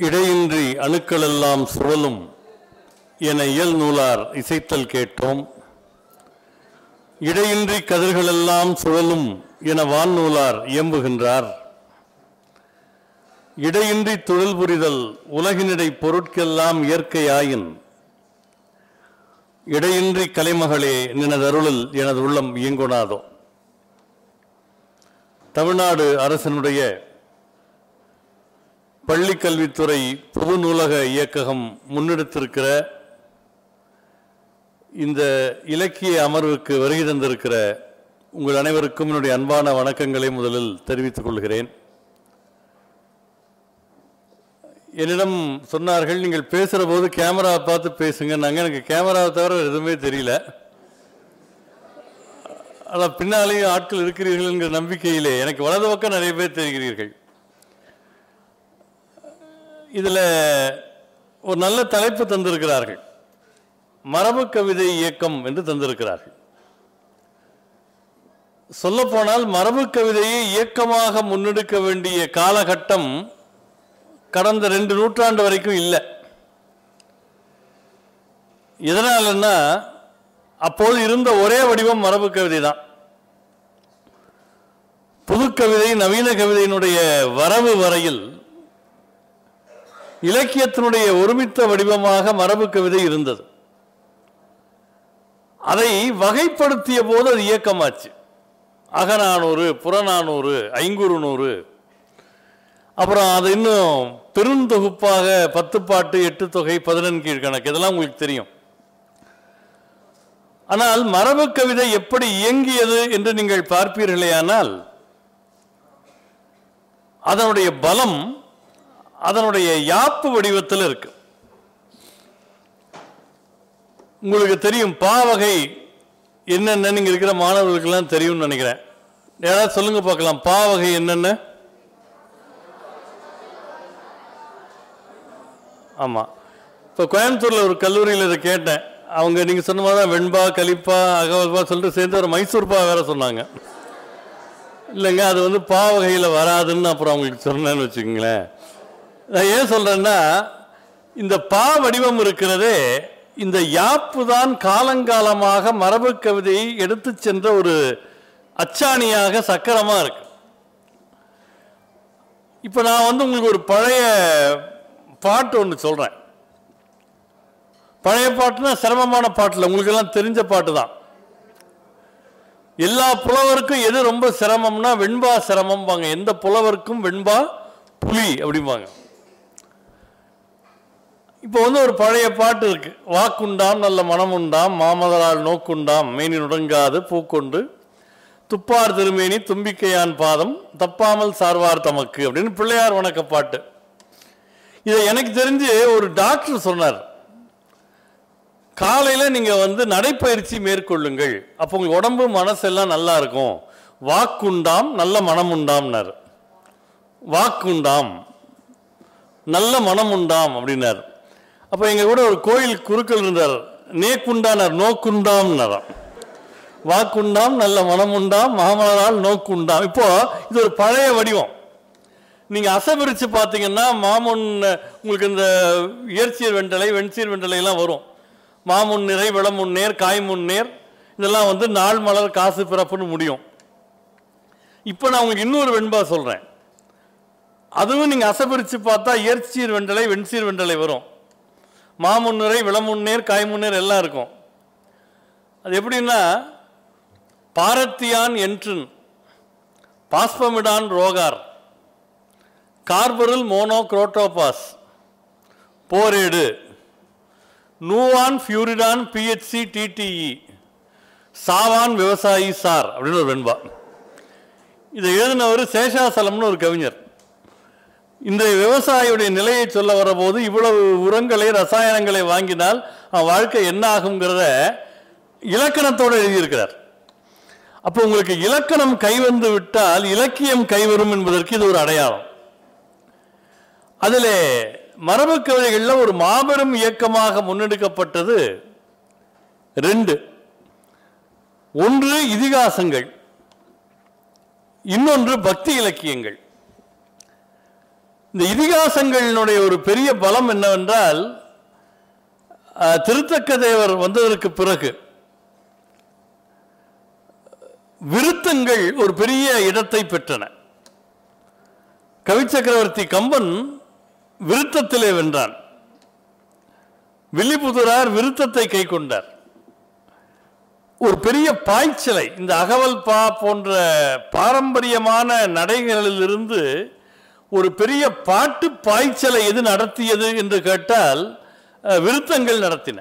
இடையின்றி அணுக்களெல்லாம் சுழலும் என இயல் நூலார் இசைத்தல் கேட்டோம். இடையின்றி கதிர்களெல்லாம் சுழலும் என வான் இயம்புகின்றார். இடையின்றி தொழில் புரிதல் உலகினிடை பொருட்கெல்லாம் இயற்கையாயின் இடையின்றி கலைமகளே நினதருளில் எனது உள்ளம் இயங்குனாதோ. தமிழ்நாடு அரசினுடைய பள்ளி கல்வித்துறை பொது நூலக இயக்ககம் முன்னெடுத்திருக்கிற இந்த இலக்கிய அமர்வுக்கு வருகை தந்திருக்கிற உங்கள் அனைவருக்கும் என்னுடைய அன்பான வணக்கங்களை முதலில் தெரிவித்துக் கொள்கிறேன். என்னிடம் சொன்னார்கள் நீங்கள் பேசுகிற போது கேமரா பார்த்து பேசுங்க நாங்கள் எனக்கு கேமராவை தவிர எதுவுமே தெரியல. ஆனால் பின்னாலேயும் ஆட்கள் இருக்கிறீர்கள் என்கிற நம்பிக்கையிலே எனக்கு வலது பக்கம் நிறைய பேர் தெரிகிறீர்கள். இதில் ஒரு நல்ல தலைப்பு தந்திருக்கிறார்கள். மரபு கவிதை இயக்கம் என்று தந்திருக்கிறார்கள். சொல்லப்போனால் மரபு கவிதையை இயக்கமாக முன்னெடுக்க வேண்டிய காலகட்டம் கடந்த ரெண்டு நூற்றாண்டு வரைக்கும் இல்லை. எதனாலன்னா அப்போது இருந்த ஒரே வடிவம் மரபு கவிதை தான். புது கவிதை நவீன கவிதையினுடைய வரவு வரையில் இலக்கியத்தினுடைய ஒருமித்த வடிவமாக மரபு கவிதை இருந்தது. அதை வகைப்படுத்திய போது அது இயக்கமாச்சு. அகநானூறு புறநானூறு ஐங்குறு நூறு அப்புறம் அது இன்னும் பெருந்தொகுப்பாக பத்து பாட்டு எட்டு தொகை பதினெண் கீழ்கணக்கு இதெல்லாம் உங்களுக்கு தெரியும். ஆனால் மரபு கவிதை எப்படி இயங்கியது என்று நீங்கள் பார்ப்பீர்களேயானால் அதனுடைய பலம் அதனுடைய யாப்பு வடிவத்தில் இருக்கு. உங்களுக்கு தெரியும் பாவகை என்னென்னு நீங்கள் இருக்கிற மாணவர்களுக்கெல்லாம் தெரியும்னு நினைக்கிறேன். யாராவது சொல்லுங்க பார்க்கலாம் பாவகை என்னென்ன? ஆமாம் இப்போ கோயம்புத்தூரில் ஒரு கல்லூரியில் இதை கேட்டேன். அவங்க நீங்கள் சொன்ன மாதிரி தான் வெண்பா கலிப்பா அகவல்பா சொல்லிட்டு சேர்ந்து ஒரு மைசூர்பா வேற சொன்னாங்க. இல்லைங்க அது வந்து பாவகையில் வராதுன்னு அப்புறம் அவங்களுக்கு சொன்னேன்னு வச்சுக்கோங்களேன். நான் ஏன் சொல்கிறேன்னா இந்த பா வடிவம் இருக்கிறதே இந்த யாப்பு தான் காலங்காலமாக மரபு கவிதையை எடுத்து சென்ற ஒரு அச்சாணியாக சக்கரமாக இருக்கு. இப்போ நான் வந்து உங்களுக்கு ஒரு பழைய பாட்டு ஒன்று சொல்கிறேன் பழைய பாட்டுனா சிரமமான பாட்டில் உங்களுக்கெல்லாம் தெரிஞ்ச பாட்டு தான். எல்லா புலவருக்கும் எது ரொம்ப சிரமம்னா வெண்பா சிரமம்பாங்க. எந்த புலவருக்கும் வெண்பா புலி அப்படிம்பாங்க. இப்போ வந்து ஒரு பழைய பாட்டு இருக்கு. வாக்குண்டாம் நல்ல மனம் உண்டாம் மாமதரால் நோக்குண்டாம் மேனி நுடங்காது பூக்கொண்டு. துப்பார் திருமேனி தும்பிக்கையான் பாதம் தப்பாமல் சார்வார் தமக்கு அப்படின்னு பிள்ளையார் வணக்க பாட்டு. இதை எனக்கு தெரிஞ்சு ஒரு டாக்டர் சொன்னார். காலையில் நீங்கள் வந்து நடைப்பயிற்சி மேற்கொள்ளுங்கள். அப்போ உங்கள் உடம்பு மனசெல்லாம் நல்லா இருக்கும். வாக்குண்டாம் நல்ல மனம் உண்டாம்னார் வாக்குண்டாம் நல்ல மனம் உண்டாம் அப்படின்னார். அப்போ எங்கள் கூட ஒரு கோயில் குருக்கள் இருந்தார். நேக்குண்டானார் நோக்குண்டாம்னாராம் வாக்குண்டாம் நல்ல மனம் உண்டாம் மாமலரால் நோக்குண்டாம் இப்போ இது ஒரு பழைய வடிவம். நீங்கள் அசபிரித்து பார்த்தீங்கன்னா மாமுன் உங்களுக்கு இந்த இயற்சியர் வெண்டலை வெண்சீர் வெண்டலை எல்லாம் வரும். மாமுன் நிறை விளமுன் நேர் காய்முன் நேர் இதெல்லாம் வந்து நாள் மலர் காசு பிறப்புன்னு முடியும். இப்போ நான் உங்களுக்கு இன்னொரு வெண்பா சொல்கிறேன் அதுவும் நீங்கள் அசபிரித்து பார்த்தா இயற்சீர் வெண்டலை வெண்சீர் வெண்டலை வரும். மாமுன்னிறை விளமுன்னேர் காய்முன்னேர் எல்லாம் இருக்கும். அது எப்படின்னா parathion endrin phosphamidon Rogor carbaryl monocrotophos phorate Nuvan Furadan BHC DDT சாவான் விவசாயி சார் அப்படின்னு ஒரு வெண்பா. இதை எழுதினவர் சேஷாசலம்னு ஒரு கவிஞர். இந்த விவசாயியுடைய நிலையை சொல்ல வரபோது இவ்வளவு உரங்களை ரசாயனங்களை வாங்கினால் அவன் வாழ்க்கை என்ன ஆகுங்கிறத இலக்கணத்தோடு எழுதியிருக்கிறார். அப்போ உங்களுக்கு இலக்கணம் கைவந்து விட்டால் இலக்கியம் கைவரும் என்பதற்கு இது ஒரு அடையாளம். அதில் மரபு கவிதைகளில் ஒரு மாபெரும் இயக்கமாக முன்னெடுக்கப்பட்டது ரெண்டு. ஒன்று இதிகாசங்கள் இன்னொன்று பக்தி இலக்கியங்கள். இந்த இதிகாசங்களினுடைய ஒரு பெரிய பலம் என்னவென்றால் திருத்தக்க தேவர் வந்ததற்கு பிறகு விருத்தங்கள் ஒரு பெரிய இடத்தை பெற்றன. கவிச்சக்கரவர்த்தி கம்பன் விருத்தத்திலே வென்றான். வில்லிபுதுரார் விருத்தத்தை கை கொண்டார் ஒரு பெரிய பாய்ச்சலை இந்த அகவல் பா போன்ற பாரம்பரியமான நடைகளிலிருந்து ஒரு பெரிய பாட்டு பாய்ச்சலை எது நடத்தியது என்று கேட்டால் விருத்தங்கள் நடத்தின.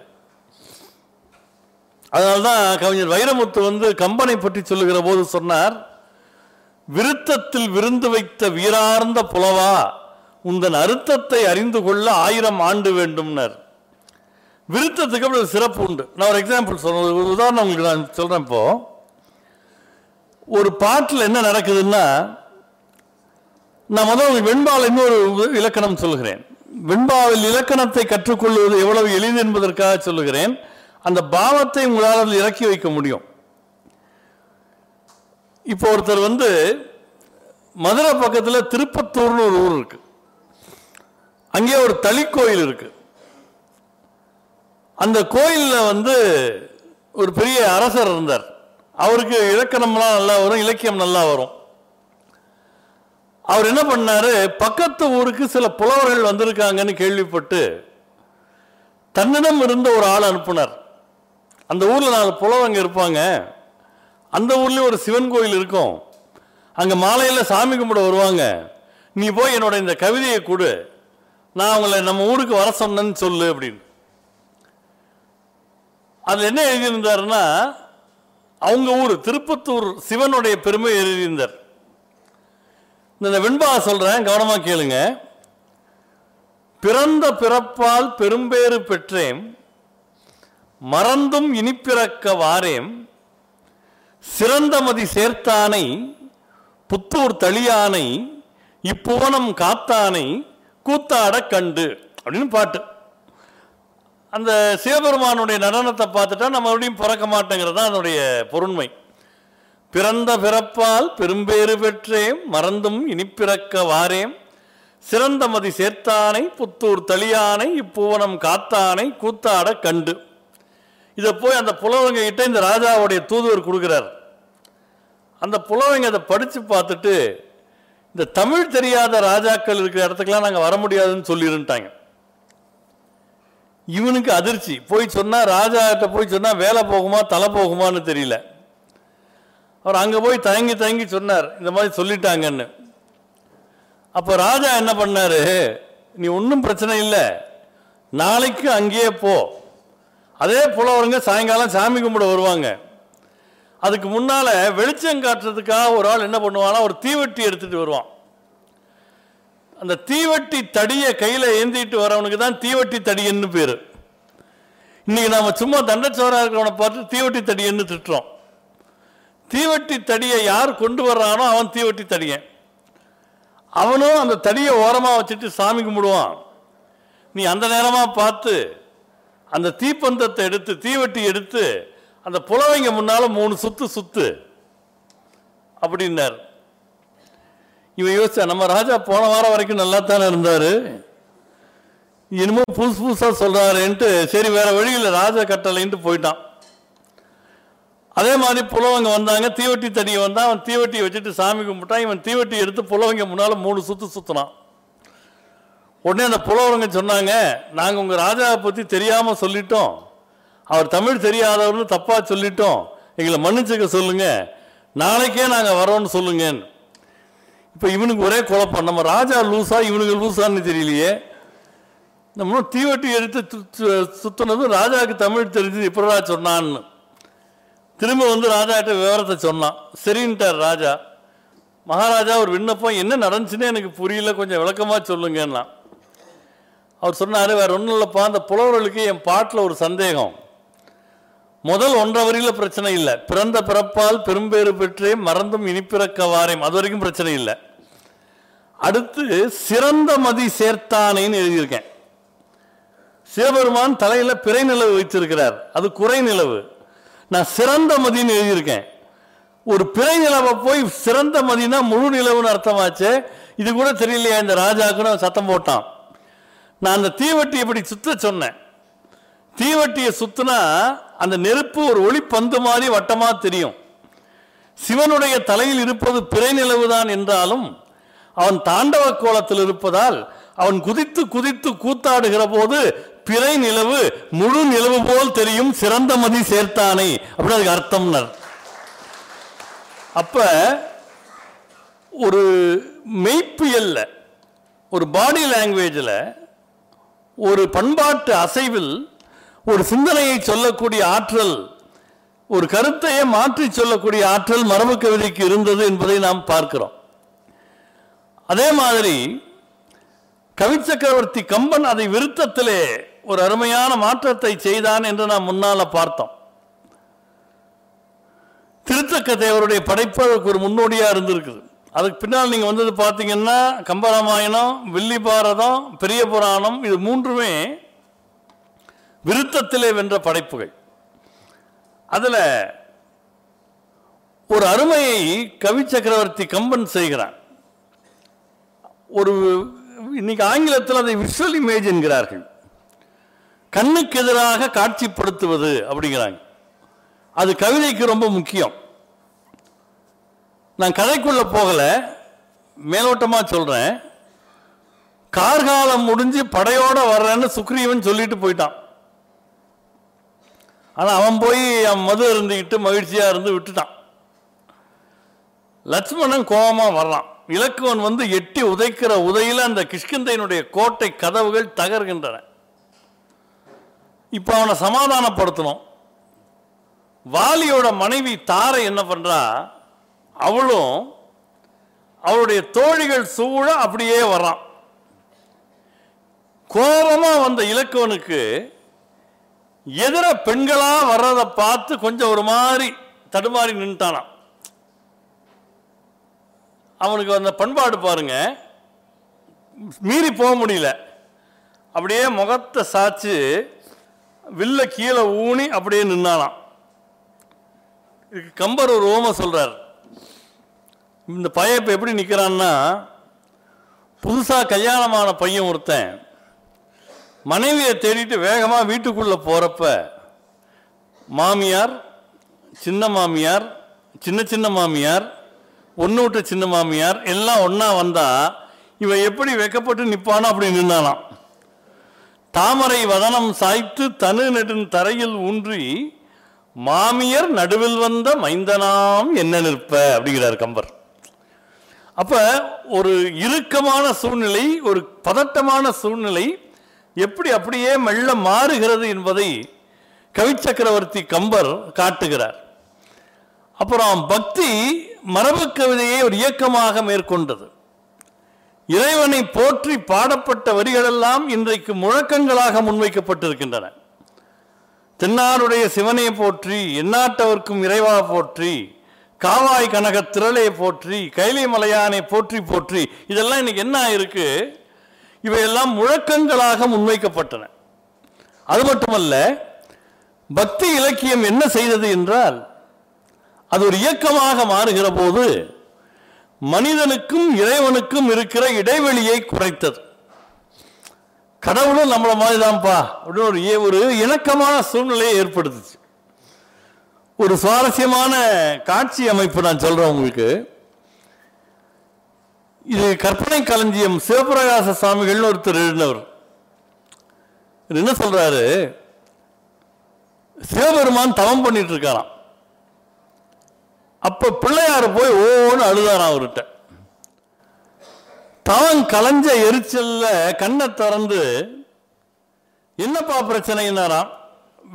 அதனால்தான் கவிஞர் வைரமுத்து வந்து கம்பனை பற்றி சொல்லுகிற போது சொன்னார் விருத்தத்தில் விருந்து வைத்த வீரார்ந்த புலவா உந்தன் அருத்தத்தை அறிந்து கொள்ள ஆயிரம் ஆண்டு வேண்டும்னர். விருத்தத்துக்கு அப்படி ஒரு சிறப்பு உண்டு. நான் ஒரு எக்ஸாம்பிள் சொல்றேன். ஒரு உதாரணம் உங்களுக்கு நான் சொல்றேன் இப்போ. ஒரு பாட்டில் என்ன நடக்குதுன்னா நான் முதல்ல வெண்பால் இன்னொரு இலக்கணம் சொல்லுகிறேன். வெண்பாவில் இலக்கணத்தை கற்றுக்கொள்வது எவ்வளவு எளிது என்பதற்காக சொல்லுகிறேன். அந்த பாவத்தை உங்களால் அதில் இறக்கி வைக்க முடியும். இப்போ ஒருத்தர் வந்து மதுரை பக்கத்தில் திருப்பத்தூர்னு ஒரு ஊர் இருக்கு. அங்கே ஒரு தளிக்கோயில் இருக்கு. அந்த கோயிலில் வந்து ஒரு பெரிய அரசர் இருந்தார். அவருக்கு இலக்கணம்லாம் நல்லா வரும் இலக்கியம் நல்லா வரும். அவர் என்ன பண்ணாரு? பக்கத்து ஊருக்கு சில புலவர்கள் வந்திருக்காங்கன்னு கேள்விப்பட்டு தன்னிடம் இருந்த ஒரு ஆள் அனுப்புனார். அந்த ஊரில் நாலு புலவங்க இருப்பாங்க. அந்த ஊர்லேயும் ஒரு சிவன் கோயில் இருக்கும். அங்கே மாலையில் சாமி கும்பிட வருவாங்க. நீ போய் என்னோட இந்த கவிதையை கொடு. நான் அவங்கள நம்ம ஊருக்கு வர சொன்னேன்னு சொல்லு அப்படின்னு. அதில் என்ன எழுதியிருந்தாருன்னா அவங்க ஊர் திருப்பத்தூர் சிவனுடைய பெருமை எழுதியிருந்தார். இந்த வெண்பா சொல்றேன் கவனமா கேளுங்க. பிறந்த பிறப்பால் பெரும்பேறு பெற்றேன் மறந்தும் இனிப்பிறக்க வாரேம் சிறந்தமதி சேர்த்தானை புத்தூர் தளியானை இப்புவனம் காத்தானை கூத்தாட கண்டு அப்படின்னு பாட்டு. அந்த சிவபெருமானுடைய நடனத்தை பார்த்துட்டா நம்ம மறுபடியும் பிறக்க மாட்டேங்கிறது தான் அதனுடைய பொருண்மை. பிறந்த பிறப்பால் பெரும்பேறு பெற்றேம் மறந்தும் இனிப்பிறக்க வாரேம் சிறந்த மதி சேர்த்தானை புத்தூர் தளியானை இப்பூவனம் காத்தானை கூத்தாட கண்டு. இதை போய் அந்த புலவங்க கிட்ட இந்த ராஜாவுடைய தூதுவர் கொடுக்குறார். அந்த புலவங்க அதை படித்து பார்த்துட்டு இந்த தமிழ் தெரியாத ராஜாக்கள் இருக்கிற இடத்துக்கெல்லாம் நாங்கள் வர முடியாதுன்னு சொல்லிருந்துட்டாங்க. இவனுக்கு அதிர்ச்சி. போய் சொன்னால் ராஜா கிட்ட போய் சொன்னால் வேலை போகுமா தலை போகுமான்னு தெரியல. அவர் அங்கே போய் தயங்கி தயங்கி சொன்னார். இந்த மாதிரி சொல்லிட்டாங்கன்னு. அப்போ ராஜா என்ன பண்ணாரு? நீ ஒன்றும் பிரச்சனை இல்லை. நாளைக்கு அங்கேயே போ. அதே புலவருங்க சாயங்காலம் சாமி கும்பிட வருவாங்க. அதுக்கு முன்னால் வெளிச்சம் காட்டுறதுக்காக ஒரு ஆள் என்ன பண்ணுவானா ஒரு தீவெட்டி எடுத்துகிட்டு வருவான். அந்த தீவெட்டி தடியை கையில் ஏந்திட்டு வரவனுக்கு தான் தீவெட்டி தடியன்னு பேர். இன்றைக்கி நம்ம சும்மா தண்டச்சோராக இருக்கிறவனை பார்த்து தீவெட்டி தடியன்னு திட்டுறோம். தீவெட்டி தடியை யார் கொண்டு வர்றானோ அவன் தீவெட்டி தடியன். அவனும் அந்த தடியை ஓரமாக வச்சுட்டு சாமி கும்பிடுவான். நீ அந்த நேரமாக பார்த்து அந்த தீப்பந்தத்தை எடுத்து தீவெட்டி எடுத்து அந்த புலவைங்க முன்னால் மூணு சுத்து சுத்து. அப்படின்னார். இவன் யோசிச்சா நம்ம ராஜா போன வாரம் வரைக்கும் நல்லா தானே இருந்தார்? என்னமோ புதுசு புதுசாக சொல்கிறாருன்ட்டு சரி வேறு வழியில் ராஜா கட்டளைன்ட்டு போயிட்டான். அதே மாதிரி புலவங்க வந்தாங்க தீவட்டி தடியை வந்தால் அவன் தீவட்டியை வச்சுட்டு சாமி கும்பிட்டான். இவன் தீவெட்டி எடுத்து புலவங்க முன்னால் மூணு சுற்று சுற்றினான் உடனே அந்த புலவருங்க சொன்னாங்க நாங்கள் உங்கள் ராஜாவை பற்றி தெரியாமல் சொல்லிட்டோம். அவர் தமிழ் தெரியாதவர்னு தப்பாக சொல்லிட்டோம். எங்களை மன்னிச்சுக்க சொல்லுங்க. நாளைக்கே நாங்கள் வரோம்னு சொல்லுங்கன்னு. இப்போ இவனுக்கு ஒரே குழப்பம். நம்ம ராஜா லூசா இவனுக்கு லூசான்னு தெரியலையே. நம்ம தீவட்டி எடுத்து சு- சு- ராஜாவுக்கு தமிழ் தெரிஞ்சது எப்படா சொன்னான்னு. திரும்ப வந்து ராஜாட்ட விவரத்தை சொன்னான். சரின்ட்டார் ராஜா. மகாராஜா ஒரு விண்ணப்பம் என்ன நடந்துச்சுன்னு எனக்கு புரியல கொஞ்சம் விளக்கமாக சொல்லுங்கன்னா அவர் சொன்னார் வேற ஒன்றும் இல்லைப்பா அந்த புலவர்களுக்கு என் பாட்டில் ஒரு சந்தேகம். முதல் ஒன்றரை வரையில் பிரச்சனை இல்லை. பிறந்த பிறப்பால் பெரும்பேறு பெற்றே மறந்தும் இனிப்பிறக்க வாரேம் அது வரைக்கும் பிரச்சனை இல்லை. அடுத்து சிறந்த மதி சேர்த்தானேன்னு எழுதியிருக்கேன். சிவபெருமான் தலையில் பிறை நிலவு வைத்திருக்கிறார். அது குறை நிலவு நான் சிறந்த மதின்னு எழுதியிருக்கேன். ஒரு பிறை நிலவை போய் சிறந்த மதினா முழு நிலவுன்னு அர்த்தமாச்சு. இது கூட தெரியலையா? இந்த ராஜாக்குன்னு அவன் சத்தம் போட்டான். நான் அந்த தீவட்டி இப்படி சுத்த சொன்னேன். தீவட்டியை சுத்தினா அந்த நெருப்பு ஒரு ஒளிப்பந்து மாதிரி வட்டமாக தெரியும். சிவனுடைய தலையில் இருப்பது பிறை நிலவுதான் என்றாலும் அவன் தாண்டவ கோலத்தில் இருப்பதால் அவன் குதித்து குதித்து கூத்தாடுகிற போது பிறை நிலவு முழு நிலவு போல் தெரியும் சிறந்த மதி சேர்த்தானே. அப்படின்னு அதுக்கு அர்த்தம்னர். அப்ப ஒரு மெய்ப்பியல்ல ஒரு பாடி லாங்குவேஜில் ஒரு பண்பாட்டு அசைவில் ஒரு சிந்தனையை சொல்லக்கூடிய ஆற்றல் ஒரு கருத்தையே மாற்றி சொல்லக்கூடிய ஆற்றல் மரபு கவிதைக்கு இருந்தது என்பதை நாம் பார்க்கிறோம். அதே மாதிரி கவிச்சக்கரவர்த்தி கம்பன் அதை விருத்தத்திலே ஒரு அருமையான மாற்றத்தை செய்தான் என்று நாம் முன்னால பார்த்தோம். திருத்தக்க தேவருடைய படைப்பு அதுக்கு ஒரு முன்னோடியா இருந்திருக்குது. அதுக்கு பின்னால் நீங்க வந்தது பார்த்தீங்கன்னா கம்பராமாயணம் வில்லி பாரதம் பெரிய புராணம் இது மூன்றுமே விருத்தத்திலே வென்ற படைப்புகள். அதில் ஒரு அருமையை கவி சக்கரவர்த்தி கம்பன் செய்கிறான் ஒரு இன்னைக்கு ஆங்கிலத்தில் அதை விஷுவல் இமேஜ் என்கிறார்கள். கண்ணுக்கு எதிராக காட்சிப்படுத்துவது அப்படிங்கிறாங்க. அது கவிதைக்கு ரொம்ப முக்கியம். நான் கதைக்குள்ள போகல. மேலோட்டமாக சொல்றேன். கார்காலம் முடிஞ்சு படையோட வர்றேன்னு சுக்ரீவன் சொல்லிட்டு போயிட்டான். ஆனால் அவன் போய் அவன் மது இருந்துக்கிட்டு மகிழ்ச்சியாக இருந்து விட்டுட்டான். லட்சுமணன் கோபமாக வர்றான். இலக்குவன் வந்து எட்டி உதைக்கிற உதையில் அந்த கிஷ்கிந்தையினுடைய கோட்டை கதவுகள் தகர்கின்றன. இப்போ அவனை சமாதானப்படுத்தணும். வாலியோட மனைவி தாரை என்ன பண்ணுறா அவளும் அவளுடைய தோழிகள் சூழ அப்படியே வர்றான். கோபமாக வந்த இலக்குவனுக்கு எதிர பெண்களாக வர்றதை பார்த்து கொஞ்சம் ஒரு மாதிரி தடுமாறி நின்ட்டானாம் அவனுக்கு அந்த பண்பாடு பாருங்க. மீறி போக முடியல. அப்படியே முகத்தை சாச்சு வில்ல கீழே ஊனி அப்படியே நின்னாலாம். இதுக்கு கம்பர் ஒரு ஓம சொல்கிறார் இந்த பையன் இப்போ எப்படி நிற்கிறான்னா புதுசாக கல்யாணமான பையன் ஒருத்தன் மனைவியை தேடிட்டு வேகமாக வீட்டுக்குள்ளே போகிறப்ப மாமியார் சின்ன மாமியார் சின்ன சின்ன மாமியார் ஒன்று விட்டு சின்ன மாமியார் எல்லாம் ஒன்றா வந்தால் இவன் எப்படி வெக்கப்பட்டு நிற்பானோ அப்படி நின்னானாம் தாமரை வதனம் சாய்த்து தனு நெடுன் தரையில் ஊன்றி மாமியர் நடுவில் வந்த மைந்தனாம் என்ன நிற்ப? அப்படிங்கிறார் கம்பர். அப்ப ஒரு இறுக்கமான சூழ்நிலை ஒரு பதட்டமான சூழ்நிலை எப்படி அப்படியே மெல்ல மாறுகிறது என்பதை கவிச்சக்கரவர்த்தி கம்பர் காட்டுகிறார். அப்புறம் பக்தி மரபு கவிதையை ஒரு இயக்கமாக மேற்கொண்டது. இறைவனை போற்றி பாடப்பட்ட வரிகளெல்லாம் இன்றைக்கு முழக்கங்களாக முன்வைக்கப்பட்டிருக்கின்றன. தென்னாருடைய சிவனை போற்றி எந்நாட்டவர்க்கும் இறைவா போற்றி காவாய் கனக திரளே போற்றி கைலை மலையானை போற்றி போற்றி இதெல்லாம் இன்னைக்கு என்ன ஆயிருக்கு? இவையெல்லாம் முழக்கங்களாக முன்வைக்கப்பட்டன. அது மட்டுமல்ல பக்தி இலக்கியம் என்ன செய்தது என்றால் அது ஒரு இயக்கமாக மாறுகிற போது மனிதனுக்கும் இறைவனுக்கும் இருக்கிற இடைவெளியை குறைத்தது. கடவுளும் நம்மளை மாதிரி தான்ப்பா அப்படின்னு ஒரு ஒரு இணக்கமான சூழ்நிலையை ஏற்படுத்துச்சு. ஒரு சுவாரஸ்யமான காட்சி அமைப்பு நான் சொல்றேன் உங்களுக்கு. இது கற்பனை களஞ்சியம் சிவபிரகாச சுவாமிகள்னு ஒருத்தர் எழுதினவர் என்ன சொல்றாரு? சிவபெருமான் தவம் பண்ணிட்டு இருக்காராம். அப்ப பிள்ளையார் போய் ஓன்னு அழுதாராம் அவர்கிட்ட. தவம் கலைஞ்ச எரிச்சல்ல கண்ணை திறந்து என்னப்பா பிரச்சனைன்னாராம்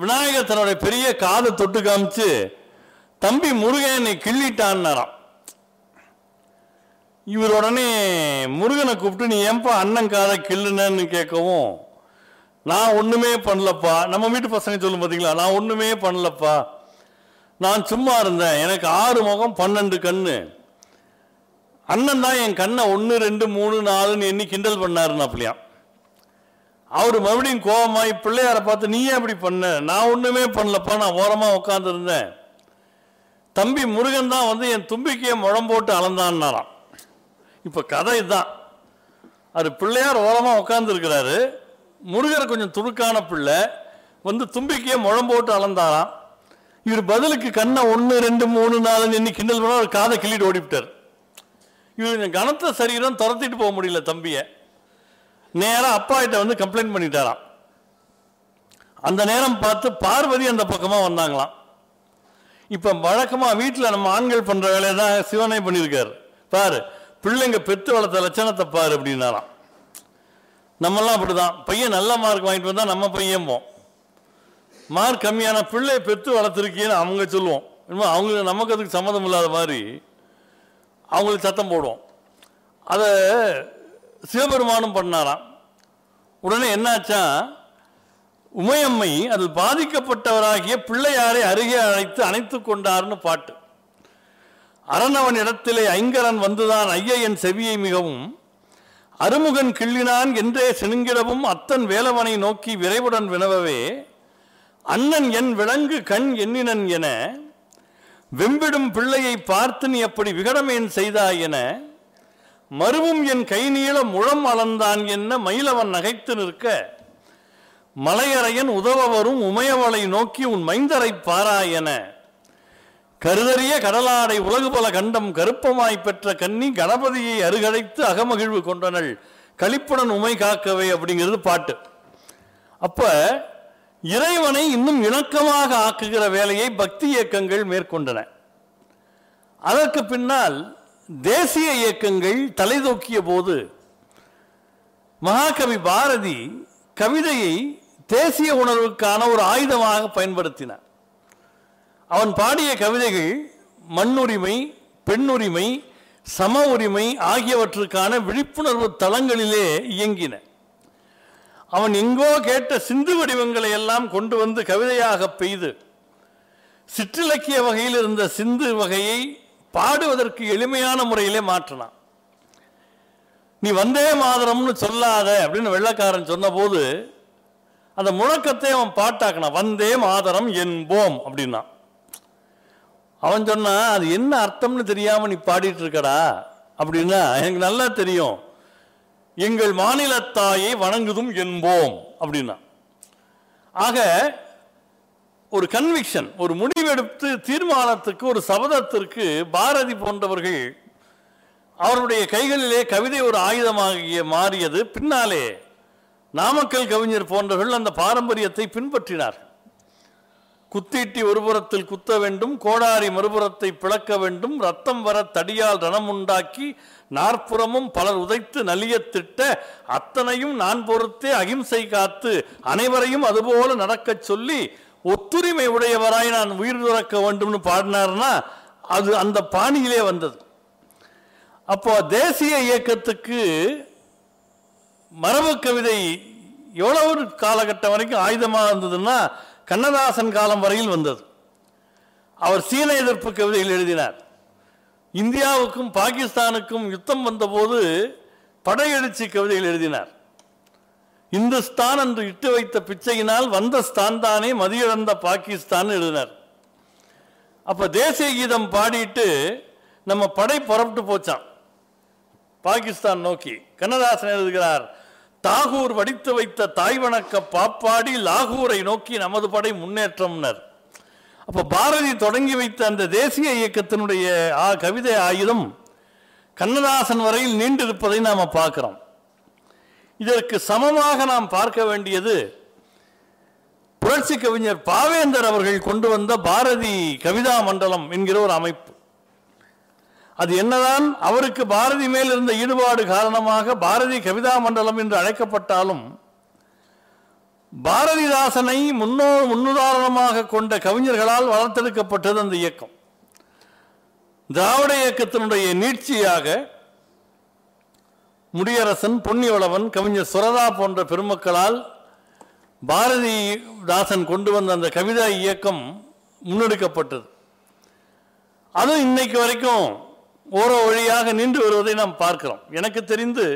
விநாயகர் தன்னுடைய பெரிய காதை தொட்டு காமிச்சு தம்பி முருகன் நீ கிள்ளிட்டான்னாராம் இவர் உடனே முருகனை கூப்பிட்டு நீ ஏன்பா அண்ணன் காதை கிள்ளுனன்னு கேட்கவும் நான் ஒண்ணுமே பண்ணலப்பா. நம்ம வீட்டு பசங்க சொல்லும் பார்த்தீங்களா நான் ஒண்ணுமே பண்ணலப்பா. நான் சும்மா இருந்தேன். எனக்கு ஆறு முகம் பன்னெண்டு கண்ணு. அண்ணன் தான் என் கண்ணை ஒன்று ரெண்டு மூணு நாலுன்னு எண்ணி கிண்டல் பண்ணாருன்னு அப்படியா அவர் மறுபடியும் கோவமாய் பிள்ளையாரை பார்த்து நீ ஏன் அப்படி பண்ண? நான் ஒன்றுமே பண்ணலப்பா. நான் ஓரமாக உட்காந்துருந்தேன் தம்பி முருகன் தான் வந்து என் தும்பிக்கையை முழம் போட்டு அளந்தான்னாராம். இப்போ கதை இதுதான் அது பிள்ளையார் ஓரமாக உட்காந்துருக்கிறாரு முருகர் கொஞ்சம் துடுக்கான பிள்ளை. வந்து தும்பிக்கையே முழம் போட்டு அளந்தாராம். இவர் பதிலுக்கு கண்ணை ஒன்று ரெண்டு மூணு நாலு நின்று கிண்டல் பண்ண ஒரு காதை கிள்ளிட்டு ஓடிவிட்டார். இவர் இந்த கனத்த சரீரம் துரத்திட்டு போக முடியல தம்பியை. நேராக அப்பா கிட்ட வந்து கம்ப்ளைண்ட் பண்ணிட்டாராம். அந்த நேரம் பார்த்து பார்வதி அந்த பக்கமாக வந்தாங்களாம். இப்போ வழக்கமாக வீட்டில் நம்ம ஆண்கள் பண்ணுற வேலையை தான் சிவனே பண்ணியிருக்காரு. பாரு பிள்ளைங்க பெற்று வளர்த்த லட்சணத்தை பாரு அப்படின்னாராம். நம்மெல்லாம் அப்படிதான். பையன் நல்ல மார்க் வாங்கிட்டு வந்தால் நம்ம பையன் போம் மார்க் கம்மியான பிள்ளையை பெற்று வளர்த்துருக்கீன்னு அவங்க சொல்லுவோம். இன்னும் அவங்க நமக்கு அதுக்கு சம்மதம் இல்லாத மாதிரி அவங்களுக்கு சத்தம் போடுவோம். அதை சிவபெருமானும் பண்ணாராம். உடனே என்னாச்சா உமையம்மை அதில் பாதிக்கப்பட்டவராகிய பிள்ளையாரை அருகே அழைத்து அணைத்து கொண்டார்னு பாட்டு. அரணவன் இடத்திலே ஐங்கரன் வந்துதான் ஐயன் செவியை மிகவும் அருமுகன் கிள்ளினான் என்றே செனுங்கிடவும் அத்தன் வேலவனை நோக்கி விரைவுடன் வினவவே அண்ணன் என் விலங்கு கண் எண்ணினன் என வெம்பிடும் பிள்ளையை பார்த்து நீ அப்படி விகடமேன் செய்தாய் என மருவும் என் கை நீள முழம் அளந்தான் என்ன மயிலவன் நகைத்து நிற்க மலையறையன் உதவ வரும் உமையவளை நோக்கி உன் மைந்தரை பாராய் என கருதறிய கடலாடை உலகு பல கண்டம் கருப்பமாய் பெற்ற கன்னி கணபதியை அருகழைத்து அகமகிழ்வு கொண்டனள். களிப்புடன் உமை காக்கவே அப்படிங்கிறது பாட்டு. அப்ப இறைவனை இன்னும் இணக்கமாக ஆக்குகிற வேலையை பக்தி இயக்கங்கள் மேற்கொண்டன. அதற்கு பின்னால் தேசிய இயக்கங்கள் தலைதூக்கிய போது மகாகவி பாரதி கவிதையை தேசிய உணர்வுக்கான ஒரு ஆயுதமாக பயன்படுத்தினார் அவன் பாடிய கவிதைகள் மண்ணுரிமை பெண்ணுரிமை சம உரிமை ஆகியவற்றுக்கான விழிப்புணர்வு தளங்களிலே இயங்கின. அவன் எங்கோ கேட்ட சிந்து வடிவங்களை எல்லாம் கொண்டு வந்து கவிதையாக பெய்து சிற்றிலக்கிய வகையில் இருந்த சிந்து வகையை பாடுவதற்கு எளிமையான முறையிலே மாற்றினான். நீ வந்தே மாதரம்னு சொல்லாத அப்படின்னு வெள்ளக்காரன் சொன்னபோது அந்த முழக்கத்தை அவன் பாட்டாக்கினான். வந்தே மாதரம் என்போம் அப்படின்னா. அவன் சொன்னான் அது என்ன அர்த்தம்னு தெரியாமல் நீ பாடிட்டு இருக்கடா அப்படின்னா எனக்கு நல்லா தெரியும். எங்கள் மாநிலத்தாயை வணங்குதும் என்போம் அப்படின்னா. ஆக ஒரு கன்விக்ஷன் ஒரு முடிவெடுத்து தீர்மானத்துக்கு ஒரு சபதத்திற்கு பாரதி போன்றவர்கள் அவருடைய கைகளிலே கவிதை ஒரு ஆயுதமாகிய மாறியது. பின்னாலே நாமக்கல் கவிஞர் போன்றவர்கள் அந்த பாரம்பரியத்தை பின்பற்றினார் குத்தீட்டி ஒருபுறத்தில் குத்த வேண்டும் கோடாரி மறுபுறத்தை பிளக்க வேண்டும் ரத்தம் வர தடியால் ரணம் உண்டாக்கி நாற்புறமும் பலர் உதைத்து நலிய திட்ட அத்தனையும் நான் பொறுத்தே அகிம்சை காத்து அனைவரையும் அதுபோல நடக்கச் சொல்லி ஒத்துரிமை உடையவராய் நான் உயிர் துறக்க வேண்டும்னு பாடினார்னா அது அந்த பாணியிலே வந்தது. அப்போ தேசிய இயக்கத்துக்கு மரபு கவிதை எவ்வளவு காலகட்டம் வரைக்கும் ஆயுதமாக இருந்ததுன்னா கண்ணதாசன் காலம் வரையில் வந்தது. அவர் சீன எதிர்ப்பு கவிதைகள் எழுதினார் இந்தியாவுக்கும் பாகிஸ்தானுக்கும் யுத்தம் வந்தபோது படையெழுச்சி கவிதைகள் எழுதினார். இந்துஸ்தான் என்று இட்டு வைத்த பிச்சையினால் வந்த ஸ்தான் தானே மதியிழந்த பாகிஸ்தான் எழுதினார். அப்போ தேசிய கீதம் பாடிட்டு நம்ம படை புறப்பட்டு போச்சான் பாகிஸ்தான் நோக்கி கண்ணதாசன் எழுதுகிறார் தாகூர் வடித்து வைத்த தாய் வணக்க பாப்பாடி லாகூரை நோக்கி நமது படை முன்னேற்றம்னர். அப்ப பாரதி தொடங்கி வைத்த அந்த தேசிய இயக்கத்தினுடைய ஆ கவிதை ஆயுதம் கண்ணதாசன் வரையில் நீண்டிருப்பதை நாம் பார்க்கிறோம். இதற்கு சமமாக நாம் பார்க்க வேண்டியது புரட்சி கவிஞர் பாவேந்தர் அவர்கள் கொண்டு வந்த பாரதி கவிதா மண்டலம் என்கிற ஒரு அமைப்பு. அது என்னதான் அவருக்கு பாரதி மேல் இருந்த ஈடுபாடு காரணமாக பாரதி கவிதா மண்டலம் என்று அழைக்கப்பட்டாலும் பாரதிதாசனை முன்னோ முன்னுதாரணமாக கொண்ட கவிஞர்களால் வளர்த்தெடுக்கப்பட்டது அந்த இயக்கம். திராவிட இயக்கத்தினுடைய நீட்சியாக முடியரசன் பொன்னிவளவன் கவிஞர் சுரதா போன்ற பெருமக்களால் பாரதிதாசன் கொண்டு வந்த அந்த கவிதா இயக்கம் முன்னெடுக்கப்பட்டது. அது இன்னைக்கு வரைக்கும் ஓரோ வழியாக நின்று வருவதை நாம் பார்க்கிறோம். எனக்கு தெரிந்து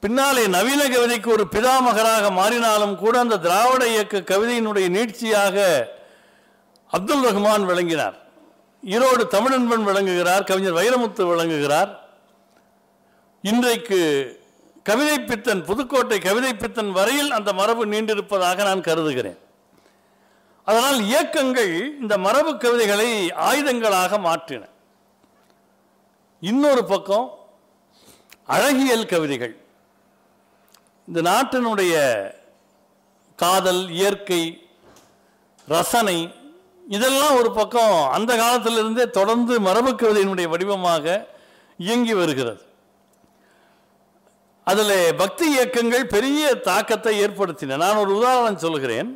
பின்னாலே நவீன கவிதைக்கு ஒரு பிதாமகராக மாறினாலும் கூட அந்த திராவிட இயக்க கவிதையினுடைய நீட்சியாக அப்துல் ரஹ்மான் விளங்கினார். ஈரோடு தமிழன்பன் விளங்குகிறார் கவிஞர் வைரமுத்து விளங்குகிறார். இன்றைக்கு கவிதை பித்தன் புதுக்கோட்டை கவிதை பித்தன் வரையில் அந்த மரபு நீண்டிருப்பதாக நான் கருதுகிறேன். அதனால் இயக்கங்கள் இந்த மரபு கவிதைகளை ஆயுதங்களாக மாற்றின. இன்னொரு பக்கம் அழகியல் கவிதைகள். இந்த நாட்டினுடைய காதல் இயற்கை ரசனை இதெல்லாம் ஒரு பக்கம் அந்த காலத்திலிருந்தே தொடர்ந்து மரபு கவிதையினுடைய வடிவமாக இயங்கி வருகிறது. அதில் பக்தி இயக்கங்கள் பெரிய தாக்கத்தை ஏற்படுத்தின. நான் ஒரு உதாரணம் சொல்கிறேன்.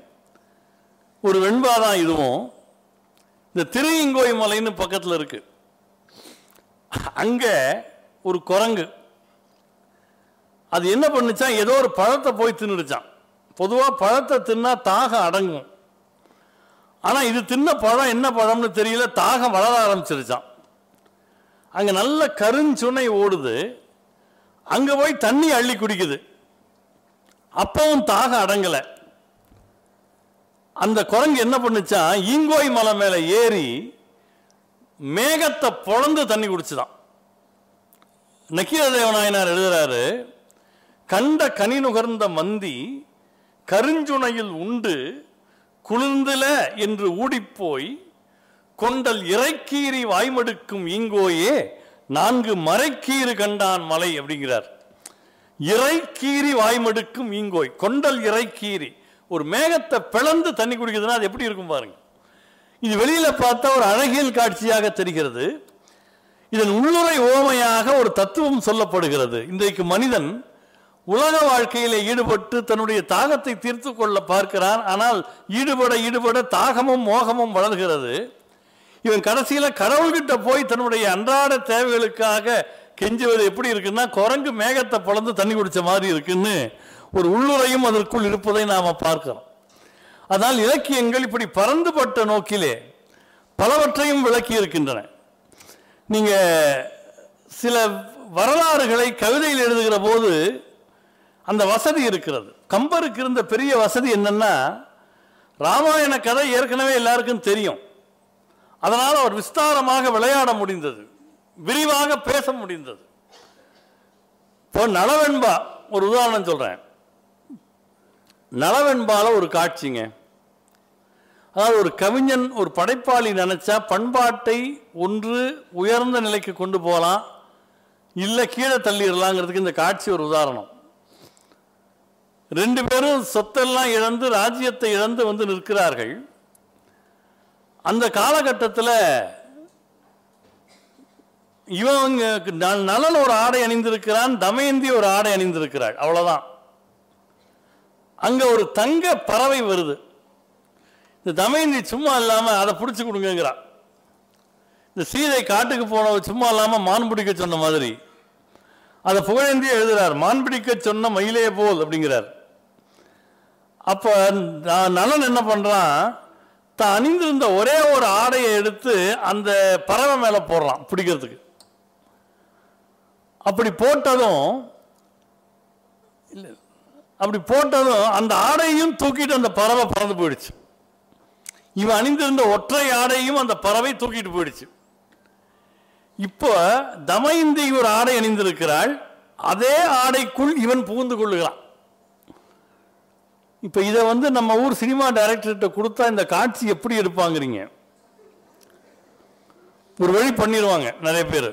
ஒரு வெண்பா தான் இதுவும். இந்த திருஇங்கோய் மலைன்னு பக்கத்தில் இருக்கு. அங்கே ஒரு குரங்கு. அது என்ன பண்ணுச்சான் ஏதோ ஒரு பழத்தை போய் தின்னுடுச்சான் பொதுவாக பழத்தை தின்னா தாகம் அடங்கும். ஆனால் இது தின்ன பழம் என்ன பழம்னு தெரியல தாகம் வளர ஆரம்பிச்சிருச்சான் அங்கே நல்ல கருஞ்சுனை ஓடுது. அங்கே போய் தண்ணி அள்ளி குடிக்குது. அப்பவும் தாகம் அடங்கலை. அந்த குரங்கு என்ன பண்ணுச்சான் ஈங்கோய் மலை மேலே ஏறி மேகத்தை பொழந்து தண்ணி குடிச்சுதான். நக்கீரதேவநாயனார் எழுதுறாரு கண்ட கனி நுகர்ந்த மந்தி கருஞ்சுனையில் உண்டு குளிர்ந்தில என்று ஊடிப்போய் கொண்டல் இறைக்கீரி வாய்மடுக்கும் ஈங்கோயே நான்கு மறைக்கீறு கண்டான் மலை அப்படிங்கிறார். இறைக்கீரி வாய்மடுக்கும் ஈங்கோய் கொண்டல் இறைக்கீரி ஒரு மேகத்தை பிளந்து தண்ணி குடிக்குதுன்னா அது எப்படி இருக்கும் பாருங்க. இது வெளியில் பார்த்தா ஒரு அழகியல் காட்சியாக தெரிகிறது. இதன் உள்ளுரை ஓமையாக ஒரு தத்துவம் சொல்லப்படுகிறது. இன்றைக்கு மனிதன் உலக வாழ்க்கையில் ஈடுபட்டு தன்னுடைய தாகத்தை தீர்த்து கொள்ள பார்க்கிறான். ஆனால் ஈடுபட ஈடுபட தாகமும் மோகமும் வளர்கிறது. இவன் கடைசியில் கடவுள்கிட்ட போய் தன்னுடைய அன்றாட தேவைகளுக்காக கெஞ்சுவது எப்படி இருக்குன்னா குரங்கு மேகத்தை பிளந்து தண்ணி குடித்த மாதிரி இருக்குன்னு ஒரு உள்ளுரையும் அதற்குள் இருப்பதை நாம் பார்க்கிறோம். அதனால் இலக்கியங்கள் இப்படி பறந்துபட்ட நோக்கிலே பலவற்றையும் விளக்கி இருக்கின்றன. நீங்க சில வரலாறுகளை கவிதையில் எழுதுகிற போது அந்த வசதி இருக்கிறது. கம்பருக்கு இருந்த பெரிய வசதி என்னன்னா ராமாயண கதை ஏற்கனவே எல்லாருக்கும் தெரியும். அதனால் அவர் விஸ்தாரமாக விளையாட முடிந்தது. விரிவாக பேச முடிந்தது. இப்போ நலவெண்பா ஒரு உதாரணம் சொல்றேன். நலவெண்பால ஒரு காட்சிங்க. அதாவது ஒரு கவிஞன் ஒரு படைப்பாளி நினைச்சா பண்பாட்டை ஒன்று உயர்ந்த நிலைக்கு கொண்டு போகலாம். இல்லை கீழே தள்ளிடலாங்கிறதுக்கு இந்த காட்சி ஒரு உதாரணம். ரெண்டு பேரும் சொத்தெல்லாம் இழந்து ராஜ்யத்தை இழந்து வந்து நிற்கிறார்கள். அந்த காலகட்டத்தில் இவங்க நலன் ஒரு ஆடை அணிந்திருக்கிறான் தமயந்தி ஒரு ஆடை அணிந்திருக்கிறாள் அவ்வளோதான் அங்கே ஒரு தங்க பறவை வருது. இந்த தமயந்தி சும்மா இல்லாமல் அதை பிடிச்சி கொடுங்கங்கிறா இந்த சீதை காட்டுக்கு போனவ சும்மா இல்லாமல் மான் பிடிக்க சொன்ன மாதிரி. அதை புகழேந்தி எழுதுகிறார் மான் பிடிக்க சொன்ன மயிலே போல் அப்படிங்கிறார். அப்போ நான் நலன் என்ன பண்ணுறான் தான் அணிந்திருந்த ஒரே ஒரு ஆடையை எடுத்து அந்த பறவை மேலே போடுறான் பிடிக்கிறதுக்கு. அப்படி போட்டதும் இல்லை அப்படி போட்டதும் அந்த ஆடையும் தூக்கிட்டு அந்த பறவை பறந்து போயிடுச்சு. இவன் அணிந்திருந்த ஒற்றை ஆடையும் அந்த பறவை தூக்கிட்டு போயிடுச்சு. இப்போ தமயந்தி ஒரு ஆடை அணிந்திருக்கிறாள். அதே ஆடைக்குள் இவன் புகுந்து கொள்ளுகிறான். இப்போ இதை வந்து நம்ம ஊர் சினிமா டைரக்டர்கிட்ட கொடுத்தா இந்த காட்சி எப்படி எடுப்பாங்கிறீங்க? ஒரு வழி பண்ணிடுவாங்க நிறைய பேர்.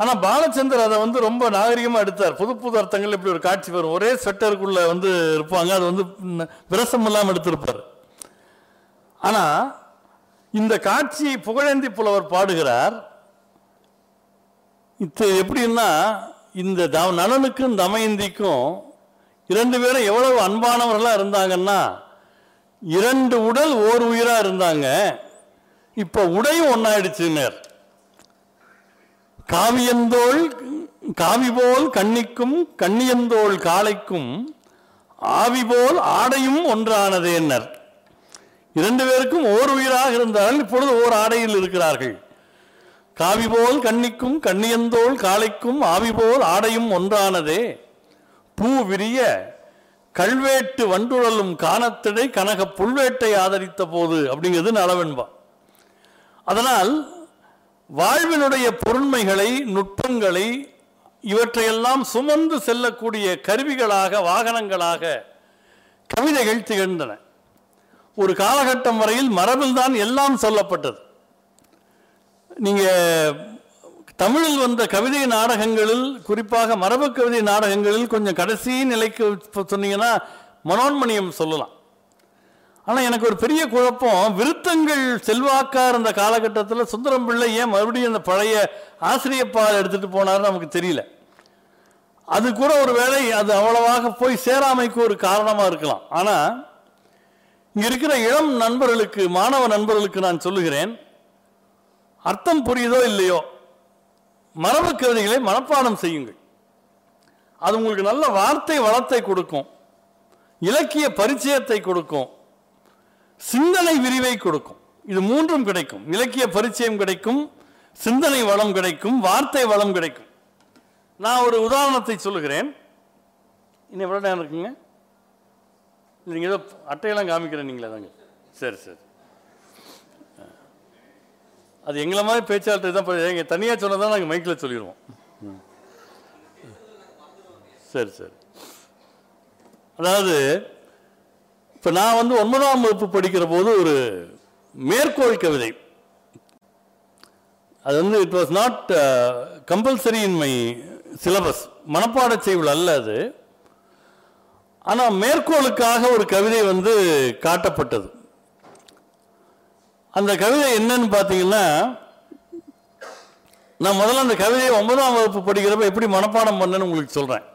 ஆனா பாலச்சந்தர் அதை வந்து ரொம்ப நாகரிகமா எடுத்தார். புது புது அர்த்தங்கள் இப்படி ஒரு காட்சி வரும். ஒரே ஸ்வெட்டருக்குள்ள வந்து இருப்பாங்க. அது வந்து விரசம் இல்லாம எடுத்திருப்பார். ஆனா இந்த காட்சியை புகழேந்தி புலவர் பாடுகிறார். இது எப்படின்னா இந்த த- நலனுக்கும் தமயந்திக்கும் இரண்டு பேரும் எவ்வளவு அன்பானவர்களாக இருந்தாங்கன்னா இரண்டு உடல் ஓர் உயிராக இருந்தாங்க. இப்போ உடையும் ஒன்றாயிடுச்சுன்னு காவியந்தோள் காவி போல் கண்ணிக்கும் கண்ணியந்தோள் காளைக்கும் ஆவி போல் ஆடையும் ஒன்றானதேன்னர் இரண்டு பேருக்கும் ஓர் உயிராக இருந்தால் இப்பொழுது ஓர் ஆடையில் இருக்கிறார்கள். காவி போல் கண்ணிக்கும் கண்ணியந்தோள் காளைக்கும் ஆவி போல் ஆடையும் ஒன்றானதே. பூ விரிய கல்வேட்டு வண்டுழலும் காணத்திடை கனக புல்வேட்டை ஆதரித்த போது அப்படிங்கிறது நலவெண்பா அதனால் வாழ்வினுடைய பொருண்மைகளை நுட்பங்களை இவற்றையெல்லாம் சுமந்து செல்லக்கூடிய கருவிகளாக வாகனங்களாக கவிதைகள் திகழ்ந்தன. ஒரு காலகட்டம் வரையில் மரபில் தான் எல்லாம் சொல்லப்பட்டது. நீங்கள் தமிழில் வந்த கவிதை நாடகங்களில் குறிப்பாக மரபு கவிதை நாடகங்களில் கொஞ்சம் கடைசி நிலைக்கு சொன்னீங்கன்னா மனோன்மணியம் சொல்லலாம். ஆனால் எனக்கு ஒரு பெரிய குழப்பம். விருத்தங்கள் செல்வாக்கா இருந்த காலகட்டத்தில் சுந்தரம் பிள்ளை ஏன் மறுபடியும் அந்த பழைய ஆசிரியப்பால் எடுத்துகிட்டு போனார்னு நமக்கு தெரியல. அது கூட ஒரு வேளை அது அவ்வளவாக போய் சேராமைக்கு ஒரு காரணமாக இருக்கலாம். ஆனால் இங்கே இருக்கிற இளம் நண்பர்களுக்கு மாணவ நண்பர்களுக்கு நான் சொல்லுகிறேன் அர்த்தம் புரியுதோ இல்லையோ மரபு கவிதைகளை மனப்பாடம் செய்யுங்கள். அது உங்களுக்கு நல்ல வார்த்தை வளத்தை கொடுக்கும். இலக்கிய பரிச்சயத்தை கொடுக்கும். சிந்தனை விரிவை கொடுக்கும். இது மூன்றும் கிடைக்கும். இலக்கிய பரிச்சயம் கிடைக்கும். சிந்தனை வளம் கிடைக்கும். வார்த்தை வளம் கிடைக்கும். நான் ஒரு உதாரணத்தை சொல்லுகிறேன். இன்னும் எவ்வளோ நேரம் இருக்குங்க? நீங்கள் ஏதோ அட்டையெல்லாம் காமிக்கிறேன் நீங்களே தாங்க. சரி சரி. அது எங்களை மாதிரி பேச்சாளர் தான் எங்கள் தனியாக தனியாக சொன்னதான் நாங்கள் மைக்கில் சொல்லிடுவோம் சரி சரி. அதாவது இப்போ நான் வந்து ஒன்பதாம் வகுப்பு படிக்கிற போது ஒரு மேற்கோள் கவிதை. அது வந்து it was not compulsory in my syllabus மனப்பாட செய்வில் அல்ல அது. ஆனால் மேற்கோளுக்காக ஒரு கவிதை வந்து காட்டப்பட்டது. அந்த கவிதை என்னன்னு பார்த்தீங்கன்னா நான் முதல்ல அந்த கவிதையை ஒன்பதாம் வகுப்பு படிக்கிறப்ப எப்படி மனப்பாடம் பண்ணேன்னு உங்களுக்கு சொல்கிறேன்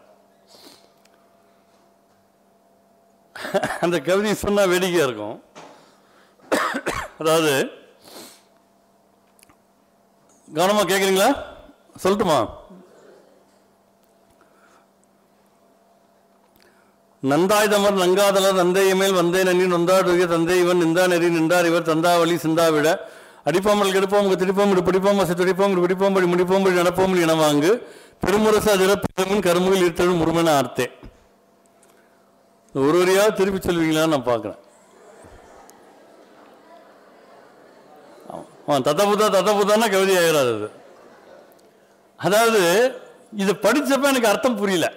அந்த கவிதை சொன்னால் வேடிக்கையாக இருக்கும். அதாவது கவனமாக கேட்குறீங்களா சொல்லட்டுமா? நந்தாயுதமர் நங்காதலர் நந்தைய மேல் வந்தே நன்றி நொந்தாடுக தந்தை இவன் நிந்தா நெறி நின்றார் இவர் தந்தாவளி சிந்தாவிட அடிப்பாமல் கெடுப்போம் திருப்போம் இடு பிடிப்போம் அசை துடிப்போம் இடு பிடிப்போம் படி முடிப்போம் படி நடப்போம் இனவாங்கு. பெருமுரசு அதிர பெருமின் கருமுகில் இருத்தலும் முருமன ஆர்த்தே. ஒரு வரியாக திருப்பி சொல்வீங்களான்னு நான் பார்க்குறேன். ஆ தத்தபுதா தத்தபுதான்னா கவிதை ஆகிறாது அது. அதாவது இதை படித்தப்ப எனக்கு அர்த்தம் புரியல.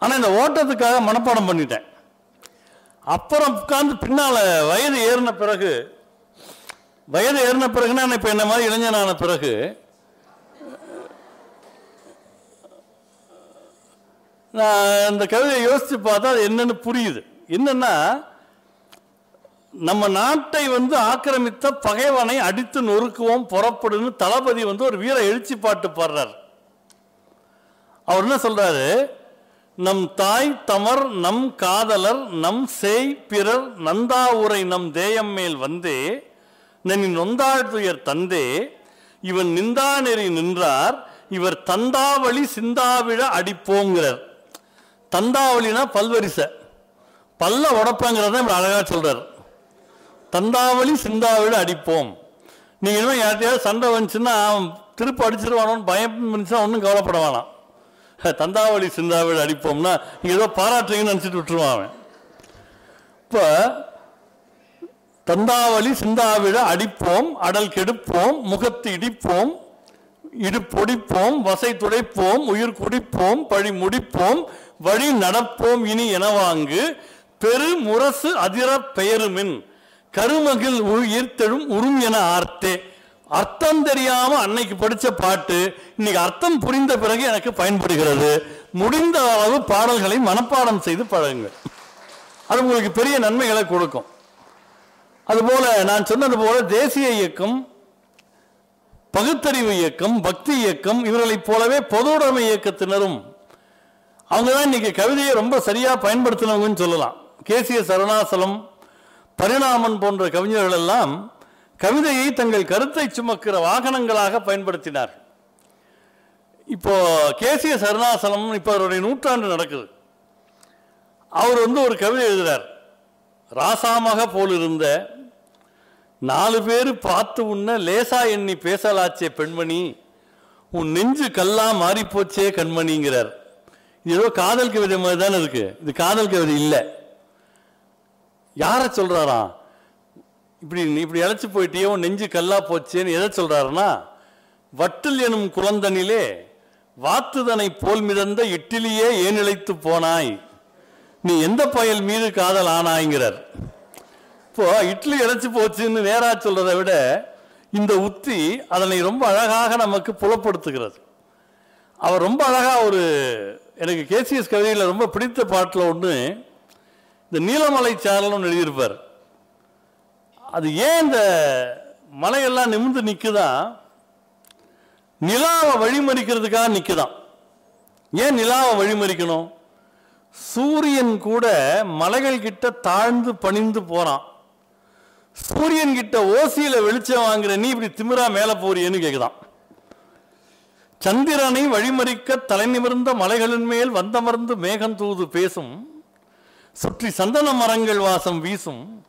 ஆனால் இந்த ஓட்டத்துக்காக மனப்பாடம் பண்ணிட்டேன். அப்புறம் உட்கார்ந்து பின்னால் வயது ஏறின பிறகு வயது ஏறின பிறகுனா இப்போ என்ன மாதிரி இளைஞனான பிறகு நான் இந்த கவிதையை யோசித்து பார்த்தா அது என்னன்னு புரியுது. என்னன்னா நம்ம நாட்டை வந்து ஆக்கிரமித்த பகைவனை அடித்து நொறுக்குவோம் புறப்படுன்னு தளபதி வந்து ஒரு வீர எழுச்சி பாட்டு பாடுறார். அவர் என்ன சொல்றாரு? நம் தாய் தமர் நம் காதலர் நம் சேய் பிறர் நந்தாவுரை நம் தேயம் மேல் வந்தே நனி நொந்தாழ்துயர் தந்தே இவன் நிந்தா நெறி நின்றார் இவர் தந்தாவளி சிந்தாவிழ அடிப்போங்கிறார். தந்தாவளினா பல்வரிசை. பல்ல உடப்பங்கிறத இப்படி அழகாக சொல்கிறார் தந்தாவளி சிந்தாவளி அடிப்போம். நீங்கள் இனிமேல் யார்ட்டையாவது சண்டை வந்துச்சுன்னா அவன் திருப்பி அடிச்சிருவானோன்னு பயம் இருந்துச்சுன்னா ஒன்றும் கவலைப்பட வேணாம். தந்தாவளி சிந்தாவளி அடிப்போம்னா நீங்கள் ஏதோ பாராட்டுறீங்கன்னு நினச்சிட்டு விட்டுருவான் அவன். இப்போ தந்தாவளி சிந்தாவிழ அடிப்போம் அடல் கெடுப்போம் முகத்து இடிப்போம் இடு பொடிப்போம் வசை துடைப்போம் உயிர் குடிப்போம் பழி முடிப்போம் வழி நடப்போம் இனி எனவாங்கு பெரு முரசு அதிர பெயருமின் கருமகில் உயிர்த்தெழும் உரும் என ஆர்த்தே. அர்த்தம் தெரியாம அன்னைக்கு படிச்ச பாட்டு இன்னைக்கு அர்த்தம் புரிந்த பிறகு எனக்கு பயன்படுகிறது. முடிந்த அளவு பாடல்களை மனப்பாடம் செய்து பழகுங்கள். அது உங்களுக்கு பெரிய நன்மைகளை கொடுக்கும். அதுபோல நான் சொன்னது போல தேசிய இயக்கம் பகுத்தறிவு இயக்கம் பக்தி இயக்கம் இவர்களைப் போலவே பொதுவுடைமை இயக்கத்தினரும் அவங்க தான் இன்றைக்கி கவிதையை ரொம்ப சரியாக பயன்படுத்தினவங்கன்னு சொல்லலாம். கேசிய சரணாசலம் பரிணாமன் போன்ற கவிஞர்கள் எல்லாம் கவிதையை தங்கள் கருத்தை சுமக்கிற வாகனங்களாக பயன்படுத்தினார். இப்போ கேசிய சரணாசலம் இப்போ அவருடைய நூற்றாண்டு நடக்குது. அவர் வந்து ஒரு கவிதை எழுதுகிறார் ராசாமாக போல் இருந்த நாலு பேர் பார்த்து உன்ன லேசா எண்ணி பேசலாச்சே பெண்மணி உன் நெஞ்சு கல்லா மாறிப்போச்சே கண்மணிங்கிறார். இது ஏதோ காதல் கவிதை மாதிரி தானே இருக்கு. இது காதல் கவிதை இல்லை. யாரை சொல்கிறாராம் இப்படி நீ இப்படி இழைச்சி போயிட்டியோ உன் நெஞ்சு கல்லா போச்சேன்னு எதை சொல்கிறாருன்னா வட்டில் எனும் குழந்தனிலே வாத்துதனை போல் மிதந்த இட்டிலியே ஏன் இழைத்து போனாய்? நீ எந்த பயல் மீது காதல் ஆனாய்ங்கிறார். இப்போ இட்லி இழைச்சி போச்சுன்னு நேராக சொல்றதை விட இந்த உத்தி அதனை ரொம்ப அழகாக நமக்கு புலப்படுத்துகிறது. அவர் ரொம்ப அழகாக ஒரு எனக்கு கேசிஎஸ் கவிதையில் ரொம்ப பிடித்த பாட்டில் ஒன்று இந்த நீலமலை சாரல்னு எழுதியிருப்பார். அது ஏன் இந்த மலையெல்லாம் நிமிர்ந்து நிற்குதான் நிலாவை வழிமறிக்கிறதுக்காக நிற்குதான் ஏன் நிலாவை வழிமறிக்கணும்? சூரியன் கூட மலைகள் கிட்ட தாழ்ந்து பணிந்து போகிறான் சூரியன் கிட்ட ஓசியில் வெளிச்சம் வாங்குற நீ இப்படி திமிரா மேலே போறியன்னு கேட்குதான் சந்திரனை வழிமறிக்க தலை நிமிர்ந்த மலைகளின் மேல் வந்தமர்ந்து மேகம் தூது பேசும். சுற்றி சந்தன மரங்கள் வாசம் வீசும்.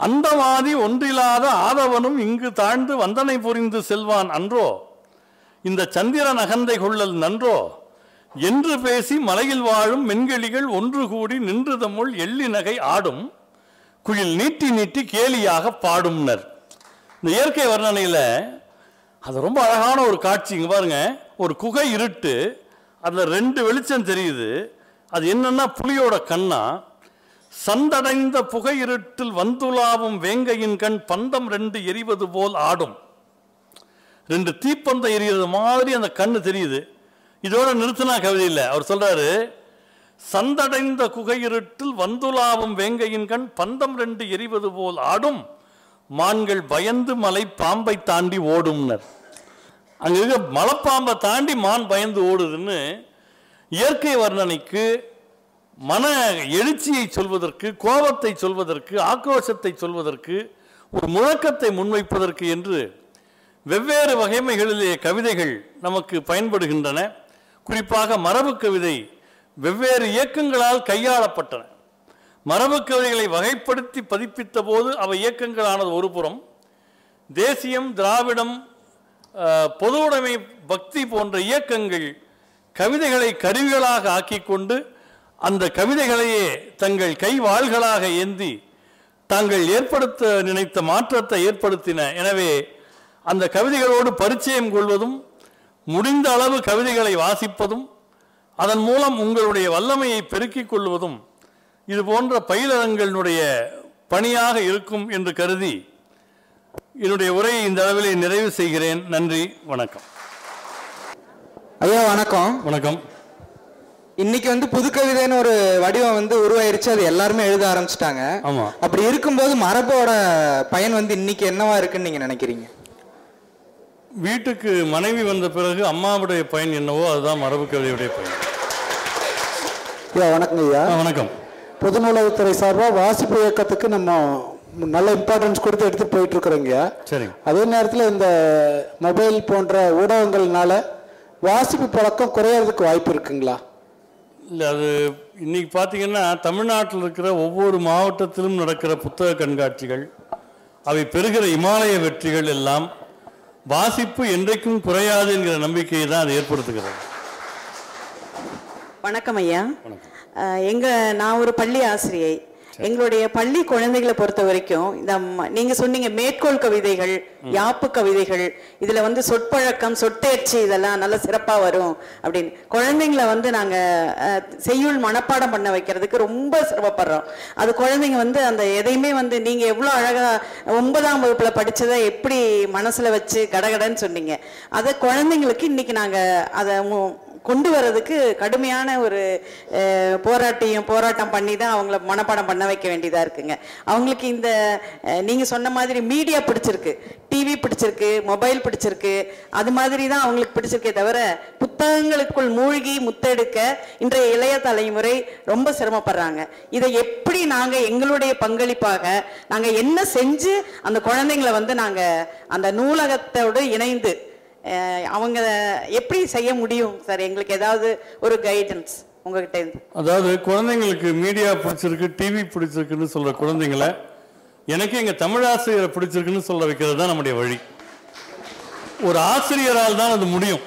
அந்தவாதி ஒன்றில்லாத ஆதவனும் இங்கு தாழ்ந்து வந்தனை புரிந்து செல்வான் அன்றோ? இந்த சந்திரன் அகந்தை கொள்ளல் நன்றோ? என்று பேசி மலையில் வாழும் மென்கெளிகள் ஒன்று கூடி நின்று தம்முள் எள்ளி நகை ஆடும். குயில் நீட்டி நீட்டி கேலியாக பாடும்னர். இந்த இயற்கை வர்ணனையில் அது ரொம்ப அழகான ஒரு காட்சி. இங்கே பாருங்க. ஒரு குகை இருட்டு. அதில் ரெண்டு வெளிச்சம் தெரியுது. அது என்னன்னா புலியோட கண்ணா. சந்தடைந்த புகை இருட்டில் வந்துலாவும் வேங்கையின் கண் பந்தம் ரெண்டு எரிவது போல் ஆடும். ரெண்டு தீப்பந்தம் எரிகிறது மாதிரி அந்த கண்ணு தெரியுது. இதோட நிறுத்தினா கவிதை இல்லை. அவர் சொல்றாரு சந்தடைந்த குகையிருட்டில் வந்துலாவும் வேங்கையின் கண் பந்தம் ரெண்டு எரிவது போல் ஆடும். மான்கள் பயந்து மலை பாம்பை தாண்டி ஓடும்னர். அங்க இருக்க மலைப்பாம்பை தாண்டி மான் பயந்து ஓடுதுன்னு இயற்கை வர்ணனைக்கு மன எழுச்சியை சொல்வதற்கு கோபத்தை சொல்வதற்கு ஆக்ரோஷத்தை சொல்வதற்கு ஒரு முழக்கத்தை முன்வைப்பதற்கு என்று வெவ்வேறு வகைமைகளிலே கவிதைகள் நமக்கு பயன்படுகின்றன. குறிப்பாக மரபு கவிதை வெவ்வேறு இயக்கங்களால் கையாளப்பட்டன. மரபு கவிதைகளை வகைப்படுத்தி பதிப்பித்த போது அவை இயக்கங்களானது ஒரு புறம் தேசியம் திராவிடம் பொதுவுடைமை பக்தி போன்ற இயக்கங்கள் கவிதைகளை கருவிகளாக ஆக்கிக்கொண்டு அந்த கவிதைகளையே தங்கள் கைவாள்களாக ஏந்தி தாங்கள் ஏற்படுத்த நினைத்த மாற்றத்தை ஏற்படுத்தின. எனவே அந்த கவிதைகளோடு பரிச்சயம் கொள்வதும் முடிந்த அளவு கவிதைகளை வாசிப்பதும் அதன் மூலம் உங்களுடைய வல்லமையை பெருக்கிக் கொள்வதும் இது போன்ற பயிலரங்களினுடைய பணியாக இருக்கும் என்று கருதி என்னுடைய உரையை இந்த அளவிலே நிறைவு செய்கிறேன். நன்றி வணக்கம். ஐயா வணக்கம். வணக்கம். இன்னைக்கு வந்து புது கவிதைன்னு ஒரு வடிவம் வந்து உருவாயிருச்சு. அது எல்லாருமே எழுத ஆரம்பிச்சிட்டாங்க. ஆமா. அப்படி இருக்கும்போது மரபோட பயன் வந்து இன்னைக்கு என்னவா இருக்குன்னு நீங்க நினைக்கிறீங்க? வீட்டுக்கு மனைவி வந்த பிறகு அம்மாவுடைய பயன் என்னவோ அதுதான் மரபு கவிதையுடைய பயன். ஐயா வணக்கங்க ஐயா. வணக்கம். பொது நூலகத்துறை சார்பாக வாசிப்பு இயக்கத்துக்கு நம்ம நல்ல இம்பார்ட்டன்ஸ் கொடுத்து எடுத்து போயிட்டு இருக்கிறோங்க சரிங்க. அதே நேரத்தில் இந்த மொபைல் போன்ற ஊடகங்கள்னால வாசிப்பு பழக்கம் குறையறதுக்கு வாய்ப்பு இருக்குங்களா? இல்லை அது இன்னைக்கு பார்த்தீங்கன்னா தமிழ்நாட்டில் இருக்கிற ஒவ்வொரு மாவட்டத்திலும் நடக்கிற புத்தக கண்காட்சிகள் அவை பெறுகிற இமாலய வெற்றிகள் எல்லாம் வாசிப்பு என்றைக்கும் குறையாது என்கிற நம்பிக்கையை தான் அது ஏற்படுத்துகிறது. வணக்கம் ஐயா. அஹ், எங்க நான் ஒரு பள்ளி ஆசிரியை. எங்களுடைய பள்ளி குழந்தைகளை பொறுத்த வரைக்கும் இந்த ம- நீங்க சொன்னீங்க மேற்கோள் கவிதைகள் யாப்பு கவிதைகள் இதுல வந்து சொற்பழக்கம் சொட்டேர்ச்சி இதெல்லாம் நல்ல சிறப்பா வரும் அப்படின்னு. குழந்தைங்களை வந்து நாங்க அஹ், செய்யுள் மனப்பாடம் பண்ண வைக்கிறதுக்கு ரொம்ப சிரமப்படுறோம். அது குழந்தைங்க வந்து அந்த எதையுமே வந்து நீங்க எவ்வளவு அழகா ஒன்பதாம் வகுப்புல படிச்சதை எப்படி மனசுல வச்சு கடகடன்னு சொன்னீங்க. அதை குழந்தைங்களுக்கு இன்னைக்கு நாங்க அதை கொண்டு வர்றதுக்கு கடுமையான ஒரு போராட்டியும் போராட்டம் பண்ணி தான் அவங்கள மனப்பாடம் பண்ண வைக்க வேண்டியதா இருக்குங்க. அவங்களுக்கு இந்த நீங்கள் நீங்க சொன்ன மாதிரி மீடியா பிடிச்சிருக்கு. டிவி பிடிச்சிருக்கு மொபைல் பிடிச்சிருக்கு. அது மாதிரி தான் அவங்களுக்கு பிடிச்சிருக்கே தவிர புத்தகங்களுக்குள் மூழ்கி முத்தெடுக்க இன்றைய இளைய தலைமுறை ரொம்ப சிரமப்படுறாங்க. இதை எப்படி நாங்க எங்களுடைய பங்களிப்பாக நாங்க என்ன செஞ்சு அந்த குழந்தைங்களை வந்து நாங்க அந்த நூலகத்தோடு இணைந்து அவங்க எப்படி செய்ய முடியும் சார் எங்களுக்கு ஏதாவது ஒரு கைடன்ஸ் உங்ககிட்ட இருந்து. அதாவது குழந்தைங்களுக்கு மீடியா பிடிச்சிருக்கு டிவி பிடிச்சிருக்குன்னு சொல்ற குழந்தைங்களை எனக்கு எங்க தமிழாசிரியரை பிடிச்சிருக்குன்னு சொல்ல வைக்கிறது தான் நம்முடைய வழி. ஒரு ஆசிரியரால் தான் அது முடியும்.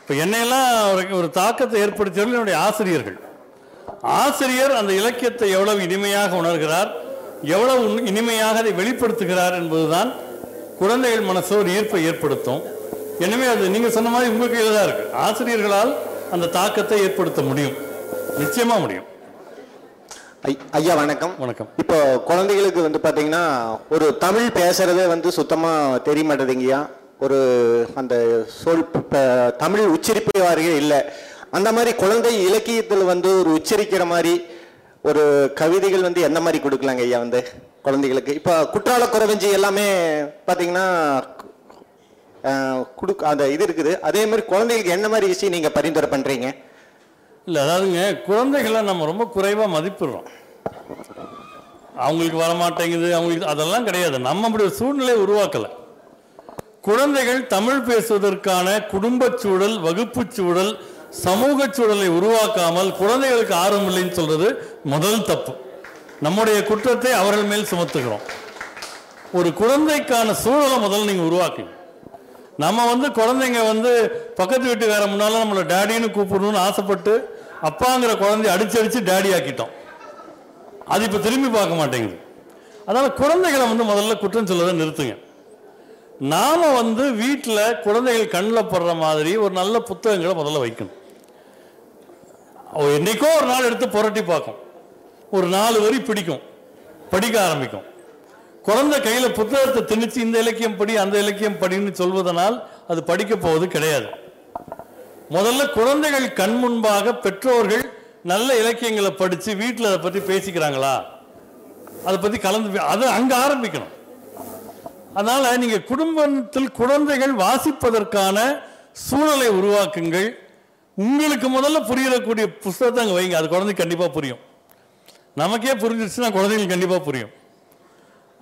இப்போ என்னையெல்லாம் ஒரு- தாக்கத்தை ஏற்படுத்தியவர்கள் என்னுடைய ஆசிரியர்கள். ஆசிரியர் அந்த இலக்கியத்தை எவ்வளவு இனிமையாக உணர்கிறார் எவ்வளவு இனிமையாக அதை வெளிப்படுத்துகிறார் என்பதுதான் குழந்தைகள் மனசு ஒரு ஈர்ப்பை ஏற்படுத்தும். எனவே அது நீங்க சொன்ன மாதிரி உங்க கையில தான் இருக்கு. ஆசிரியர்களால் அந்த தாக்கத்தை ஏற்படுத்த முடியும். நிச்சயமா முடியும். ஐயா வணக்கம். வணக்கம். இப்போ குழந்தைகளுக்கு வந்து பாத்தீங்கன்னா ஒரு தமிழ் பேசுறதே வந்து சுத்தமா தெரிய மாட்டேதுங்கய்யா ஒரு அந்த சொல் தமிழ் உச்சரிப்பு வாரியே இல்லை. அந்த மாதிரி குழந்தை இலக்கியத்தில் வந்து ஒரு உச்சரிக்கிற மாதிரி ஒரு கவிதைகள் வந்து எந்த மாதிரி கொடுக்கலாங்க ஐயா வந்து குழந்தைகளுக்கு? இப்போ குற்றால குறவஞ்சி எல்லாமே பாத்தீங்கன்னா அஹ், கொடுக்க அந்த இது இருக்குது. அதே மாதிரி குழந்தைகளுக்கு என்ன மாதிரி விஷயம் நீங்கள் பரிந்துரை பண்ணுறீங்க இல்லை அதாவதுங்க குழந்தைகளை நம்ம ரொம்ப குறைவாக மதிப்பிடுறோம். அவங்களுக்கு வர மாட்டேங்குது அவங்களுக்கு அதெல்லாம் கிடையாது. நம்ம அப்படி ஒரு சூழ்நிலையை உருவாக்கலை. குழந்தைகள் தமிழ் பேசுவதற்கான குடும்பச் சூழல் வகுப்புச் சூழல் சமூக சூழலை உருவாக்காமல் குழந்தைகளுக்கு ஆர்வம் இல்லைன்னு சொல்றது முதல் தப்பு. நம்முடைய குற்றத்தை அவர்கள் மேல் சுமத்துகிறோம். ஒரு குழந்தைக்கான சூழலை முதல்ல நீங்கள் உருவாக்குங்க. நம்ம வந்து குழந்தைங்க வந்து பக்கத்து வீட்டு வேற முன்னால நம்மளை டேடின்னு கூப்பிடணும்னு ஆசைப்பட்டு அப்பாங்கிற குழந்தைய அடிச்சு அடிச்சு டேடி ஆக்கிட்டோம். அது இப்போ திரும்பி பார்க்க மாட்டேங்குது. அதனால குழந்தைகளை வந்து முதல்ல குற்றம் சொல்லதை நிறுத்துங்க. நாம வந்து வீட்டில் குழந்தைகள் கண்ணில் படுற மாதிரி ஒரு நல்ல புத்தகங்களை முதல்ல வைக்கணும். என்னைக்கோ ஒரு நாள் எடுத்து புரட்டி பார்க்கும். ஒரு நாலு வரி பிடிக்கும். படிக்க ஆரம்பிக்கும். குழந்தை கையில் புத்தகத்தை திணிச்சு இந்த இலக்கியம் படி அந்த இலக்கியம் படின்னு சொல்வதனால் அது படிக்க போவது கிடையாது. முதல்ல குழந்தைகள் கண் முன்பாக பெற்றோர்கள் நல்ல இலக்கியங்களை படித்து வீட்டில் அதை பற்றி பேசிக்கிறாங்களா? அதை பற்றி கலந்து அது அங்கே ஆரம்பிக்கணும். அதனால் நீங்கள் குடும்பத்தில் குழந்தைகள் வாசிப்பதற்கான சூழலை உருவாக்குங்கள். உங்களுக்கு முதல்ல புரியக்கூடிய புஸ்தகத்தை அங்கே வைங்க. அது குழந்தைக்கு கண்டிப்பாக புரியும். நமக்கே புரிஞ்சிருச்சுன்னா குழந்தைங்களுக்கு கண்டிப்பாக புரியும்.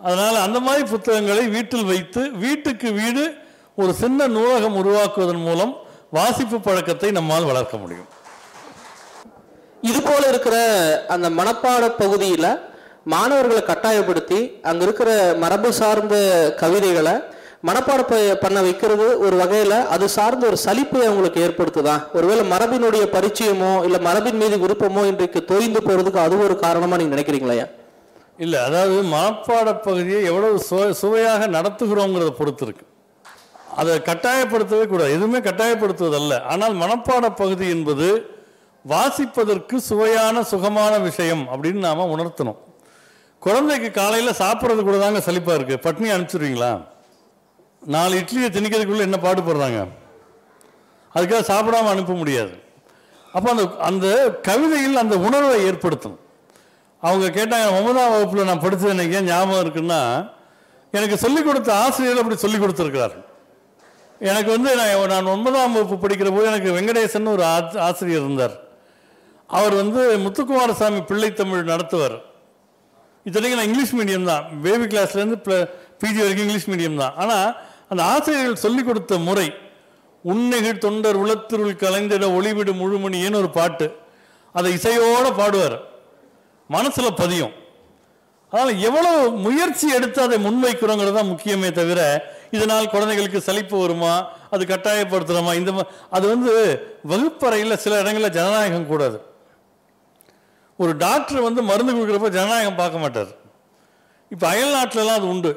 அதனால் அந்த மாதிரி புத்தகங்களை வீட்டில் வைத்து வீட்டுக்கு வீடு ஒரு சின்ன நூலகம் உருவாக்குவதன் மூலம் வாசிப்பு பழக்கத்தை நம்மால் வளர்க்க முடியும். இது போல இருக்கிற அந்த மனப்பாட பகுதியில் மாணவர்களை கட்டாயப்படுத்தி அங்க இருக்கிற மரபு சார்ந்த கவிதைகளை மனப்பாட ப- பண்ண வைக்கிறது ஒரு வகையில அது சார்ந்த ஒரு சலிப்பை அவங்களுக்கு ஏற்படுத்துதா? ஒருவேளை மரபினுடைய பரிச்சயமோ இல்ல மரபின் மீது விருப்பமோ இன்றைக்கு தொய்ந்து போறதுக்கு அது ஒரு காரணமா நீங்க நினைக்கிறீங்களா இல்லை அதாவது மனப்பாட பகுதியை எவ்வளவு சுவை சுவையாக நடத்துகிறோங்கிறத பொறுத்து இருக்கு அதை கட்டாயப்படுத்தவே கூடாது. எதுவுமே கட்டாயப்படுத்துவதல்ல. ஆனால் மனப்பாட பகுதி என்பது வாசிப்பதற்கு சுவையான சுகமான விஷயம் அப்படின்னு நாம் உணர்த்தணும். குழந்தைக்கு காலையில் சாப்பிட்றது கூட தாங்க சலிப்பாக இருக்குது பட்னி அனுப்பிச்சிடுவீங்களா? நாலு இட்லியை திணிக்கிறதுக்குள்ள என்ன பாடுபடுறாங்க அதுக்காக சாப்பிடாம அனுப்ப முடியாது. அப்போ அந்த அந்த கவிதையில் அந்த உணர்வை ஏற்படுத்தணும். அவங்க கேட்டாங்க ஒன்பதாம் வகுப்பில் நான் படித்தது எனக்கு ஏன் ஞாபகம் இருக்குன்னா எனக்கு சொல்லிக் கொடுத்த ஆசிரியர் அப்படி சொல்லிக் கொடுத்துருக்கிறார் எனக்கு வந்து நான் நான் ஒன்பதாம் வகுப்பு படிக்கிற போது எனக்கு வெங்கடேசன் ஒரு ஆசிரியர் இருந்தார். அவர் வந்து முத்துக்குமாரசாமி பிள்ளை தமிழ் நடத்துவார். இத்தனைக்கு நான் இங்கிலீஷ் மீடியம் தான். பேபி கிளாஸ்லேருந்து பிஜி வரைக்கும் இங்கிலீஷ் மீடியம் தான். ஆனால் அந்த ஆசிரியர்கள் சொல்லிக் கொடுத்த முறை உன்னைகள் தொண்டர் உளத்திருள் கலைந்திட ஒளிவிடு முழுமணியேன்னு ஒரு பாட்டு. அதை இசையோடு பாடுவார். மனசில் பதியும். அதனால் எவ்வளவு முயற்சி எடுத்து அதை முன்வைக்கிறோங்கிறது தான் முக்கியமே தவிர இதனால் குழந்தைகளுக்கு சலிப்பு வருமா அது கட்டாயப்படுத்துறோமா இந்த அது வந்து வகுப்பறையில் சில இடங்களில் ஜனநாயகம் கூடாது. ஒரு டாக்டர் வந்து மருந்து கொடுக்குறப்ப ஜனநாயகம் பார்க்க மாட்டார். இப்போ அயல் நாட்டிலலாம் அது உண்டு.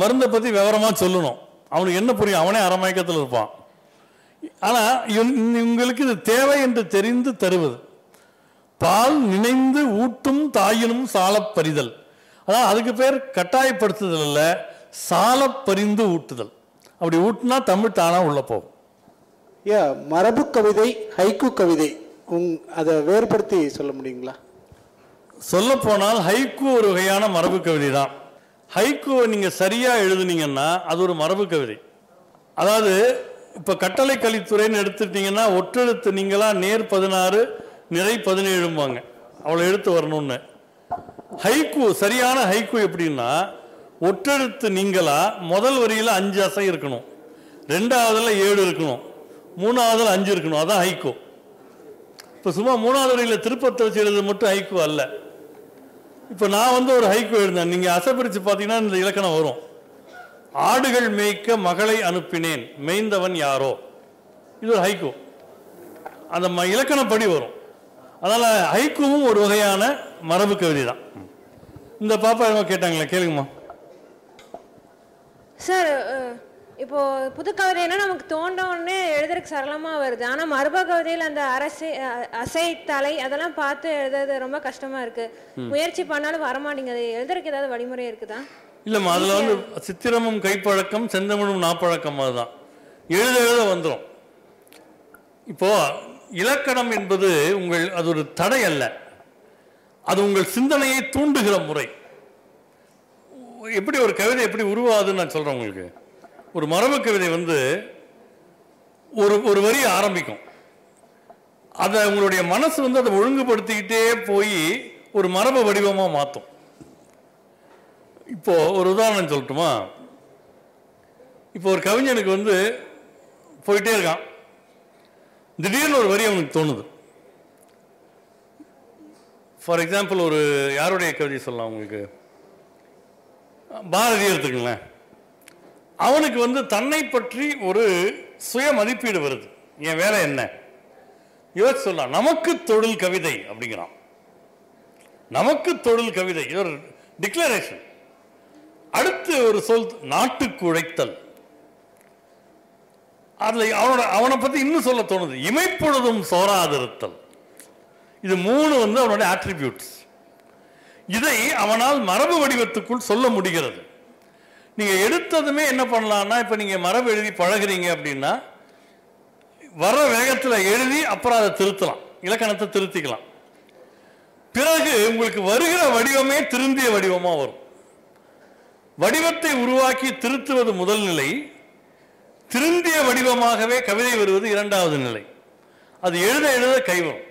மருந்தை பற்றி விவரமாக சொல்லணும். அவனுக்கு என்ன புரியும்? அவனே அரை இருப்பான். ஆனால் இவங்களுக்கு இது தேவை என்று தெரிந்து தருவது. பால் நினைந்து ஊட்டும் தாயினும் சாலப் பறிதல் அதான் அதுக்கு பேர் கட்டாயப்படுத்துதல் அல்ல சாலப் பறிந்து ஊட்டுதல். அப்படி ஊட்டினா தமிழ் தானா உள்ள போகும். ஐயா மரபு கவிதை ஹைக்கு கவிதை உங் அதை வேறுபடுத்தி சொல்ல முடியுங்களா? சொல்ல போனால் ஹைக்கூ ஒரு வகையான மரபு கவிதை தான் ஹைக்கூவை நீங்க சரியா எழுதுனீங்கன்னா அது ஒரு மரபு கவிதை. அதாவது இப்ப கட்டளை கலித்துறைன்னு எடுத்துட்டீங்கன்னா ஒற்றெழுத்து நீங்களா நேர் பதினாறு நிறை பதினேழும்பாங்க. அவ்வளோ எழுத்து வரணும்னு. ஹைக்கு சரியான ஹைக்கு எப்படின்னா ஒற்றெழுத்து நீங்களா முதல் வரியில் அஞ்சு அசை இருக்கணும். ரெண்டாவதில் ஏழு இருக்கணும். மூணாவதில் அஞ்சு இருக்கணும். அதான் ஹைக்கோ. இப்போ சும்மா மூணாவது வரியில் திருப்பத்தை வச்சு எழுது மட்டும் ஹைக்கோ அல்ல. இப்போ நான் வந்து ஒரு ஹைக்கோ எழுந்தேன் நீங்கள் அசைப்பிரித்து பார்த்தீங்கன்னா இந்த இலக்கணம் வரும். ஆடுகள் மேய்க்க மகளை அனுப்பினேன். மேய்ந்தவன் யாரோ? இது ஒரு ஹைக்கோ. அந்த ம இலக்கணப்படி வரும். அதனால் ஹைக்கூவும் ஒரு வகையான மரபு கவிதை தான் இந்த பாப்பா என்னமோ கேட்டாங்களே கேளுங்கம்மா. சார் இப்போ புது கவிதைனா நமக்கு தோன்ற உடனே எழுதுறதுக்கு சரளமா வருது. ஆனா மரபு கவிதையில அந்த அரசை அசை தலை அதெல்லாம் பார்த்து எழுதுறது ரொம்ப கஷ்டமா இருக்கு. முயற்சி பண்ணாலும் வரமாட்டேங்குது. எழுதுறதுக்கு ஏதாவது வழிமுறை இருக்குதா? இல்லைம்மா அதில் வந்து சித்திரமும் கைப்பழக்கம் செந்தமிழும் நாப்பழக்கம் அதுதான் எழுத எழுத வந்துடும் இப்போ இலக்கணம் என்பது உங்கள் அது ஒரு தடை அல்ல. அது உங்கள் சிந்தனையை தூண்டுகிற முறை. எப்படி ஒரு கவிதை எப்படி உருவாகுதுன்னு நான் சொல்கிறேன் உங்களுக்கு. ஒரு மரபு கவிதை வந்து ஒரு ஒரு வரி ஆரம்பிக்கும். அதை உங்களுடைய மனசு வந்து அதை ஒழுங்குபடுத்திக்கிட்டே போய் ஒரு மரபு வடிவமாக மாற்றும் இப்போ ஒரு உதாரணம் சொல்லட்டுமா? இப்போ ஒரு கவிஞனுக்கு வந்து போயிட்டே இருக்கான். திடீர்னு ஒரு வரி அவனுக்கு தோணுது. ஃபார் எக்ஸாம்பிள் ஒரு யாருடைய கவிதை சொல்லலாம் உங்களுக்கு? பாரதி எடுத்துக்கங்களேன். அவனுக்கு வந்து தன்னை பற்றி ஒரு சுய மதிப்பீடு வருது. என் வேலை என்ன? யோசிச்சு சொல்லலாம். நமக்கு தொழில் கவிதை அப்படிங்கிறான். நமக்கு தொழில் கவிதை. இது ஒரு டிக்ளரேஷன் அடுத்து ஒரு சொல் நாட்டுக்கு உழைத்தல். அதில் அவனோட அவனை பற்றி இன்னும் சொல்ல தோணுது. இமைப்பொழுதும் சோராதிருத்தல். இது மூணு வந்து அவனுடைய ஆட்ரிபியூட்ஸ் இதை அவனால் மரபு வடிவத்துக்குள் சொல்ல முடிகிறது. நீங்கள் எடுத்ததுமே என்ன பண்ணலான்னா இப்போ நீங்கள் மரபு எழுதி பழகுறீங்க அப்படின்னா வர வேகத்தில் எழுதி அப்புறம் அதை திருத்தலாம். இலக்கணத்தை திருத்திக்கலாம். பிறகு உங்களுக்கு வருகிற வடிவமே திருந்திய வடிவமாக வரும். வடிவத்தை உருவாக்கி திருத்துவது முதல் நிலை. திருந்திய வடிவமாகவே கவிதை வருவது இரண்டாவது நிலை. அது எழுத எழுத கைவரும்.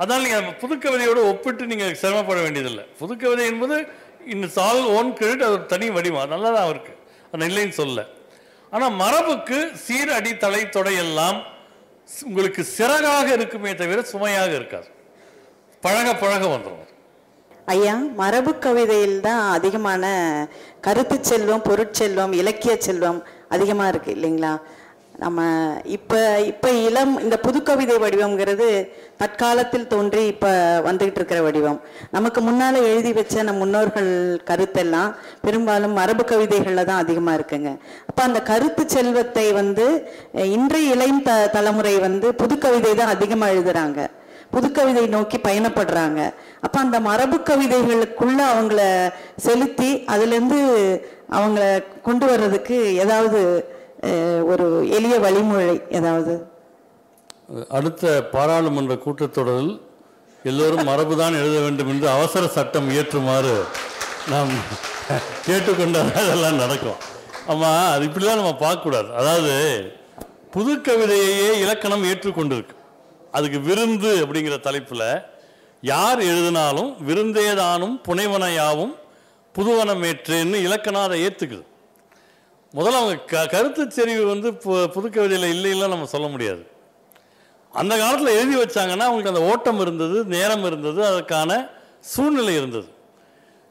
அதனால் நீங்கள் புதுக்கவிதையோடு ஒப்பிட்டு நீங்கள் சிரமப்பட வேண்டியதில்லை. புதுக்கவிதை என்பது இன்னும் சால் ஓன் கிரெடிட் அது ஒரு தனி வடிவம். நல்லதாக நல்லா தான் இருக்கு அந்த இல்லைன்னு சொல்ல. ஆனால் மரபுக்கு சீர் அடி தலை தொடை எல்லாம் உங்களுக்கு சிறகாக இருக்குமே தவிர சுமையாக இருக்காது. பழக பழக வந்துடும் ஐயா மரபு கவிதையில் தான் அதிகமான கருத்து செல்வம் பொருட்செல்வம் இலக்கிய செல்வம் அதிகமாக இருக்குது இல்லைங்களா? நம்ம இப்போ இப்போ இளம் இந்த புதுக்கவிதை வடிவம்ங்கிறது தற்காலத்தில் தோன்றி இப்போ வந்துக்கிட்டு இருக்கிற வடிவம். நமக்கு முன்னால் எழுதி வச்ச நம் முன்னோர்கள் கருத்தெல்லாம் பெரும்பாலும் மரபு கவிதைகளில் தான் அதிகமாக இருக்குங்க. அப்போ அந்த கருத்து செல்வத்தை வந்து இன்றைய இளைய த தலைமுறை வந்து புதுக்கவிதை தான் அதிகமாக எழுதுறாங்க. புதுக்கவிதை நோக்கி பயணப்படுறாங்க. அப்போ அந்த மரபு கவிதைகளுக்குள்ள அவங்கள செலுத்தி அதுலேருந்து அவங்கள கொண்டு வர்றதுக்கு ஏதாவது ஒரு எளிய வழிமுறை ஏதாவது? அடுத்த பாராளுமன்ற கூட்டத்தொடரில் எல்லோரும் மரபுதான் எழுத வேண்டும் என்று அவசர சட்டம் இயற்றுமாறு நாம் கேட்டுக்கொண்டால் அதெல்லாம் நடக்கும். ஆமாம் அது இப்படிலாம் நம்ம பார்க்கக்கூடாது. அதாவது புது கவிதையையே இலக்கணம் ஏற்றுக்கொண்டிருக்கு. அதுக்கு விருந்து அப்படிங்கிற தலைப்பில் யார் எழுதினாலும் விருந்தேதானும் புனைவனையாவும் புதுவனமேற்றேன்னு இலக்கணம் அதை ஏற்றுக்குது முதல்ல அவங்க க கருத்து செறிவு வந்து பு- புதுக்கவிதையில் இல்லைன்னா நம்ம சொல்ல முடியாது. அந்த காலத்தில் எழுதி வச்சாங்கன்னா அவங்களுக்கு அந்த ஓட்டம் இருந்தது நேரம் இருந்தது அதற்கான சூழ்நிலை இருந்தது.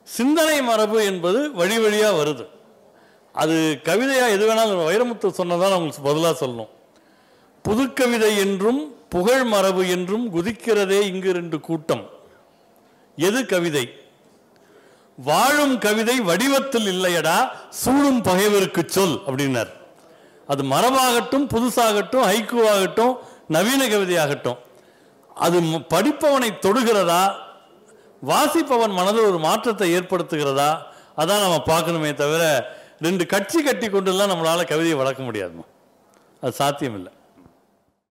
சிந்தனை மரபு என்பது வழி வழியாக வருது. அது கவிதையாக எது வேணாலும் வைரமுத்து சொன்னதான் அவங்களுக்கு பதிலாக சொல்லணும். புதுக்கவிதை என்றும் புகழ் மரபு என்றும் குதிக்கிறதே இங்கு ரெண்டு கூட்டம். எது கவிதை? வாழும் கவிதை வடிவத்தில் இல்லையடா சூடும் பகைவருக்கு சொல் அப்படின்னார். அது மரபாகட்டும் புதுசாகட்டும் ஹைக்குவாகட்டும் நவீன கவிதையாகட்டும். அது படிப்பவனை தொடுகிறதா வாசிப்பவன் மனதில் ஒரு மாற்றத்தை ஏற்படுத்துகிறதா அதான் நம்ம பார்க்கணுமே தவிர ரெண்டு கட்சி கட்டி கொண்டுலாம் நம்மளால் கவிதையை வளர்க்க முடியாதுமா. அது சாத்தியம் இல்லை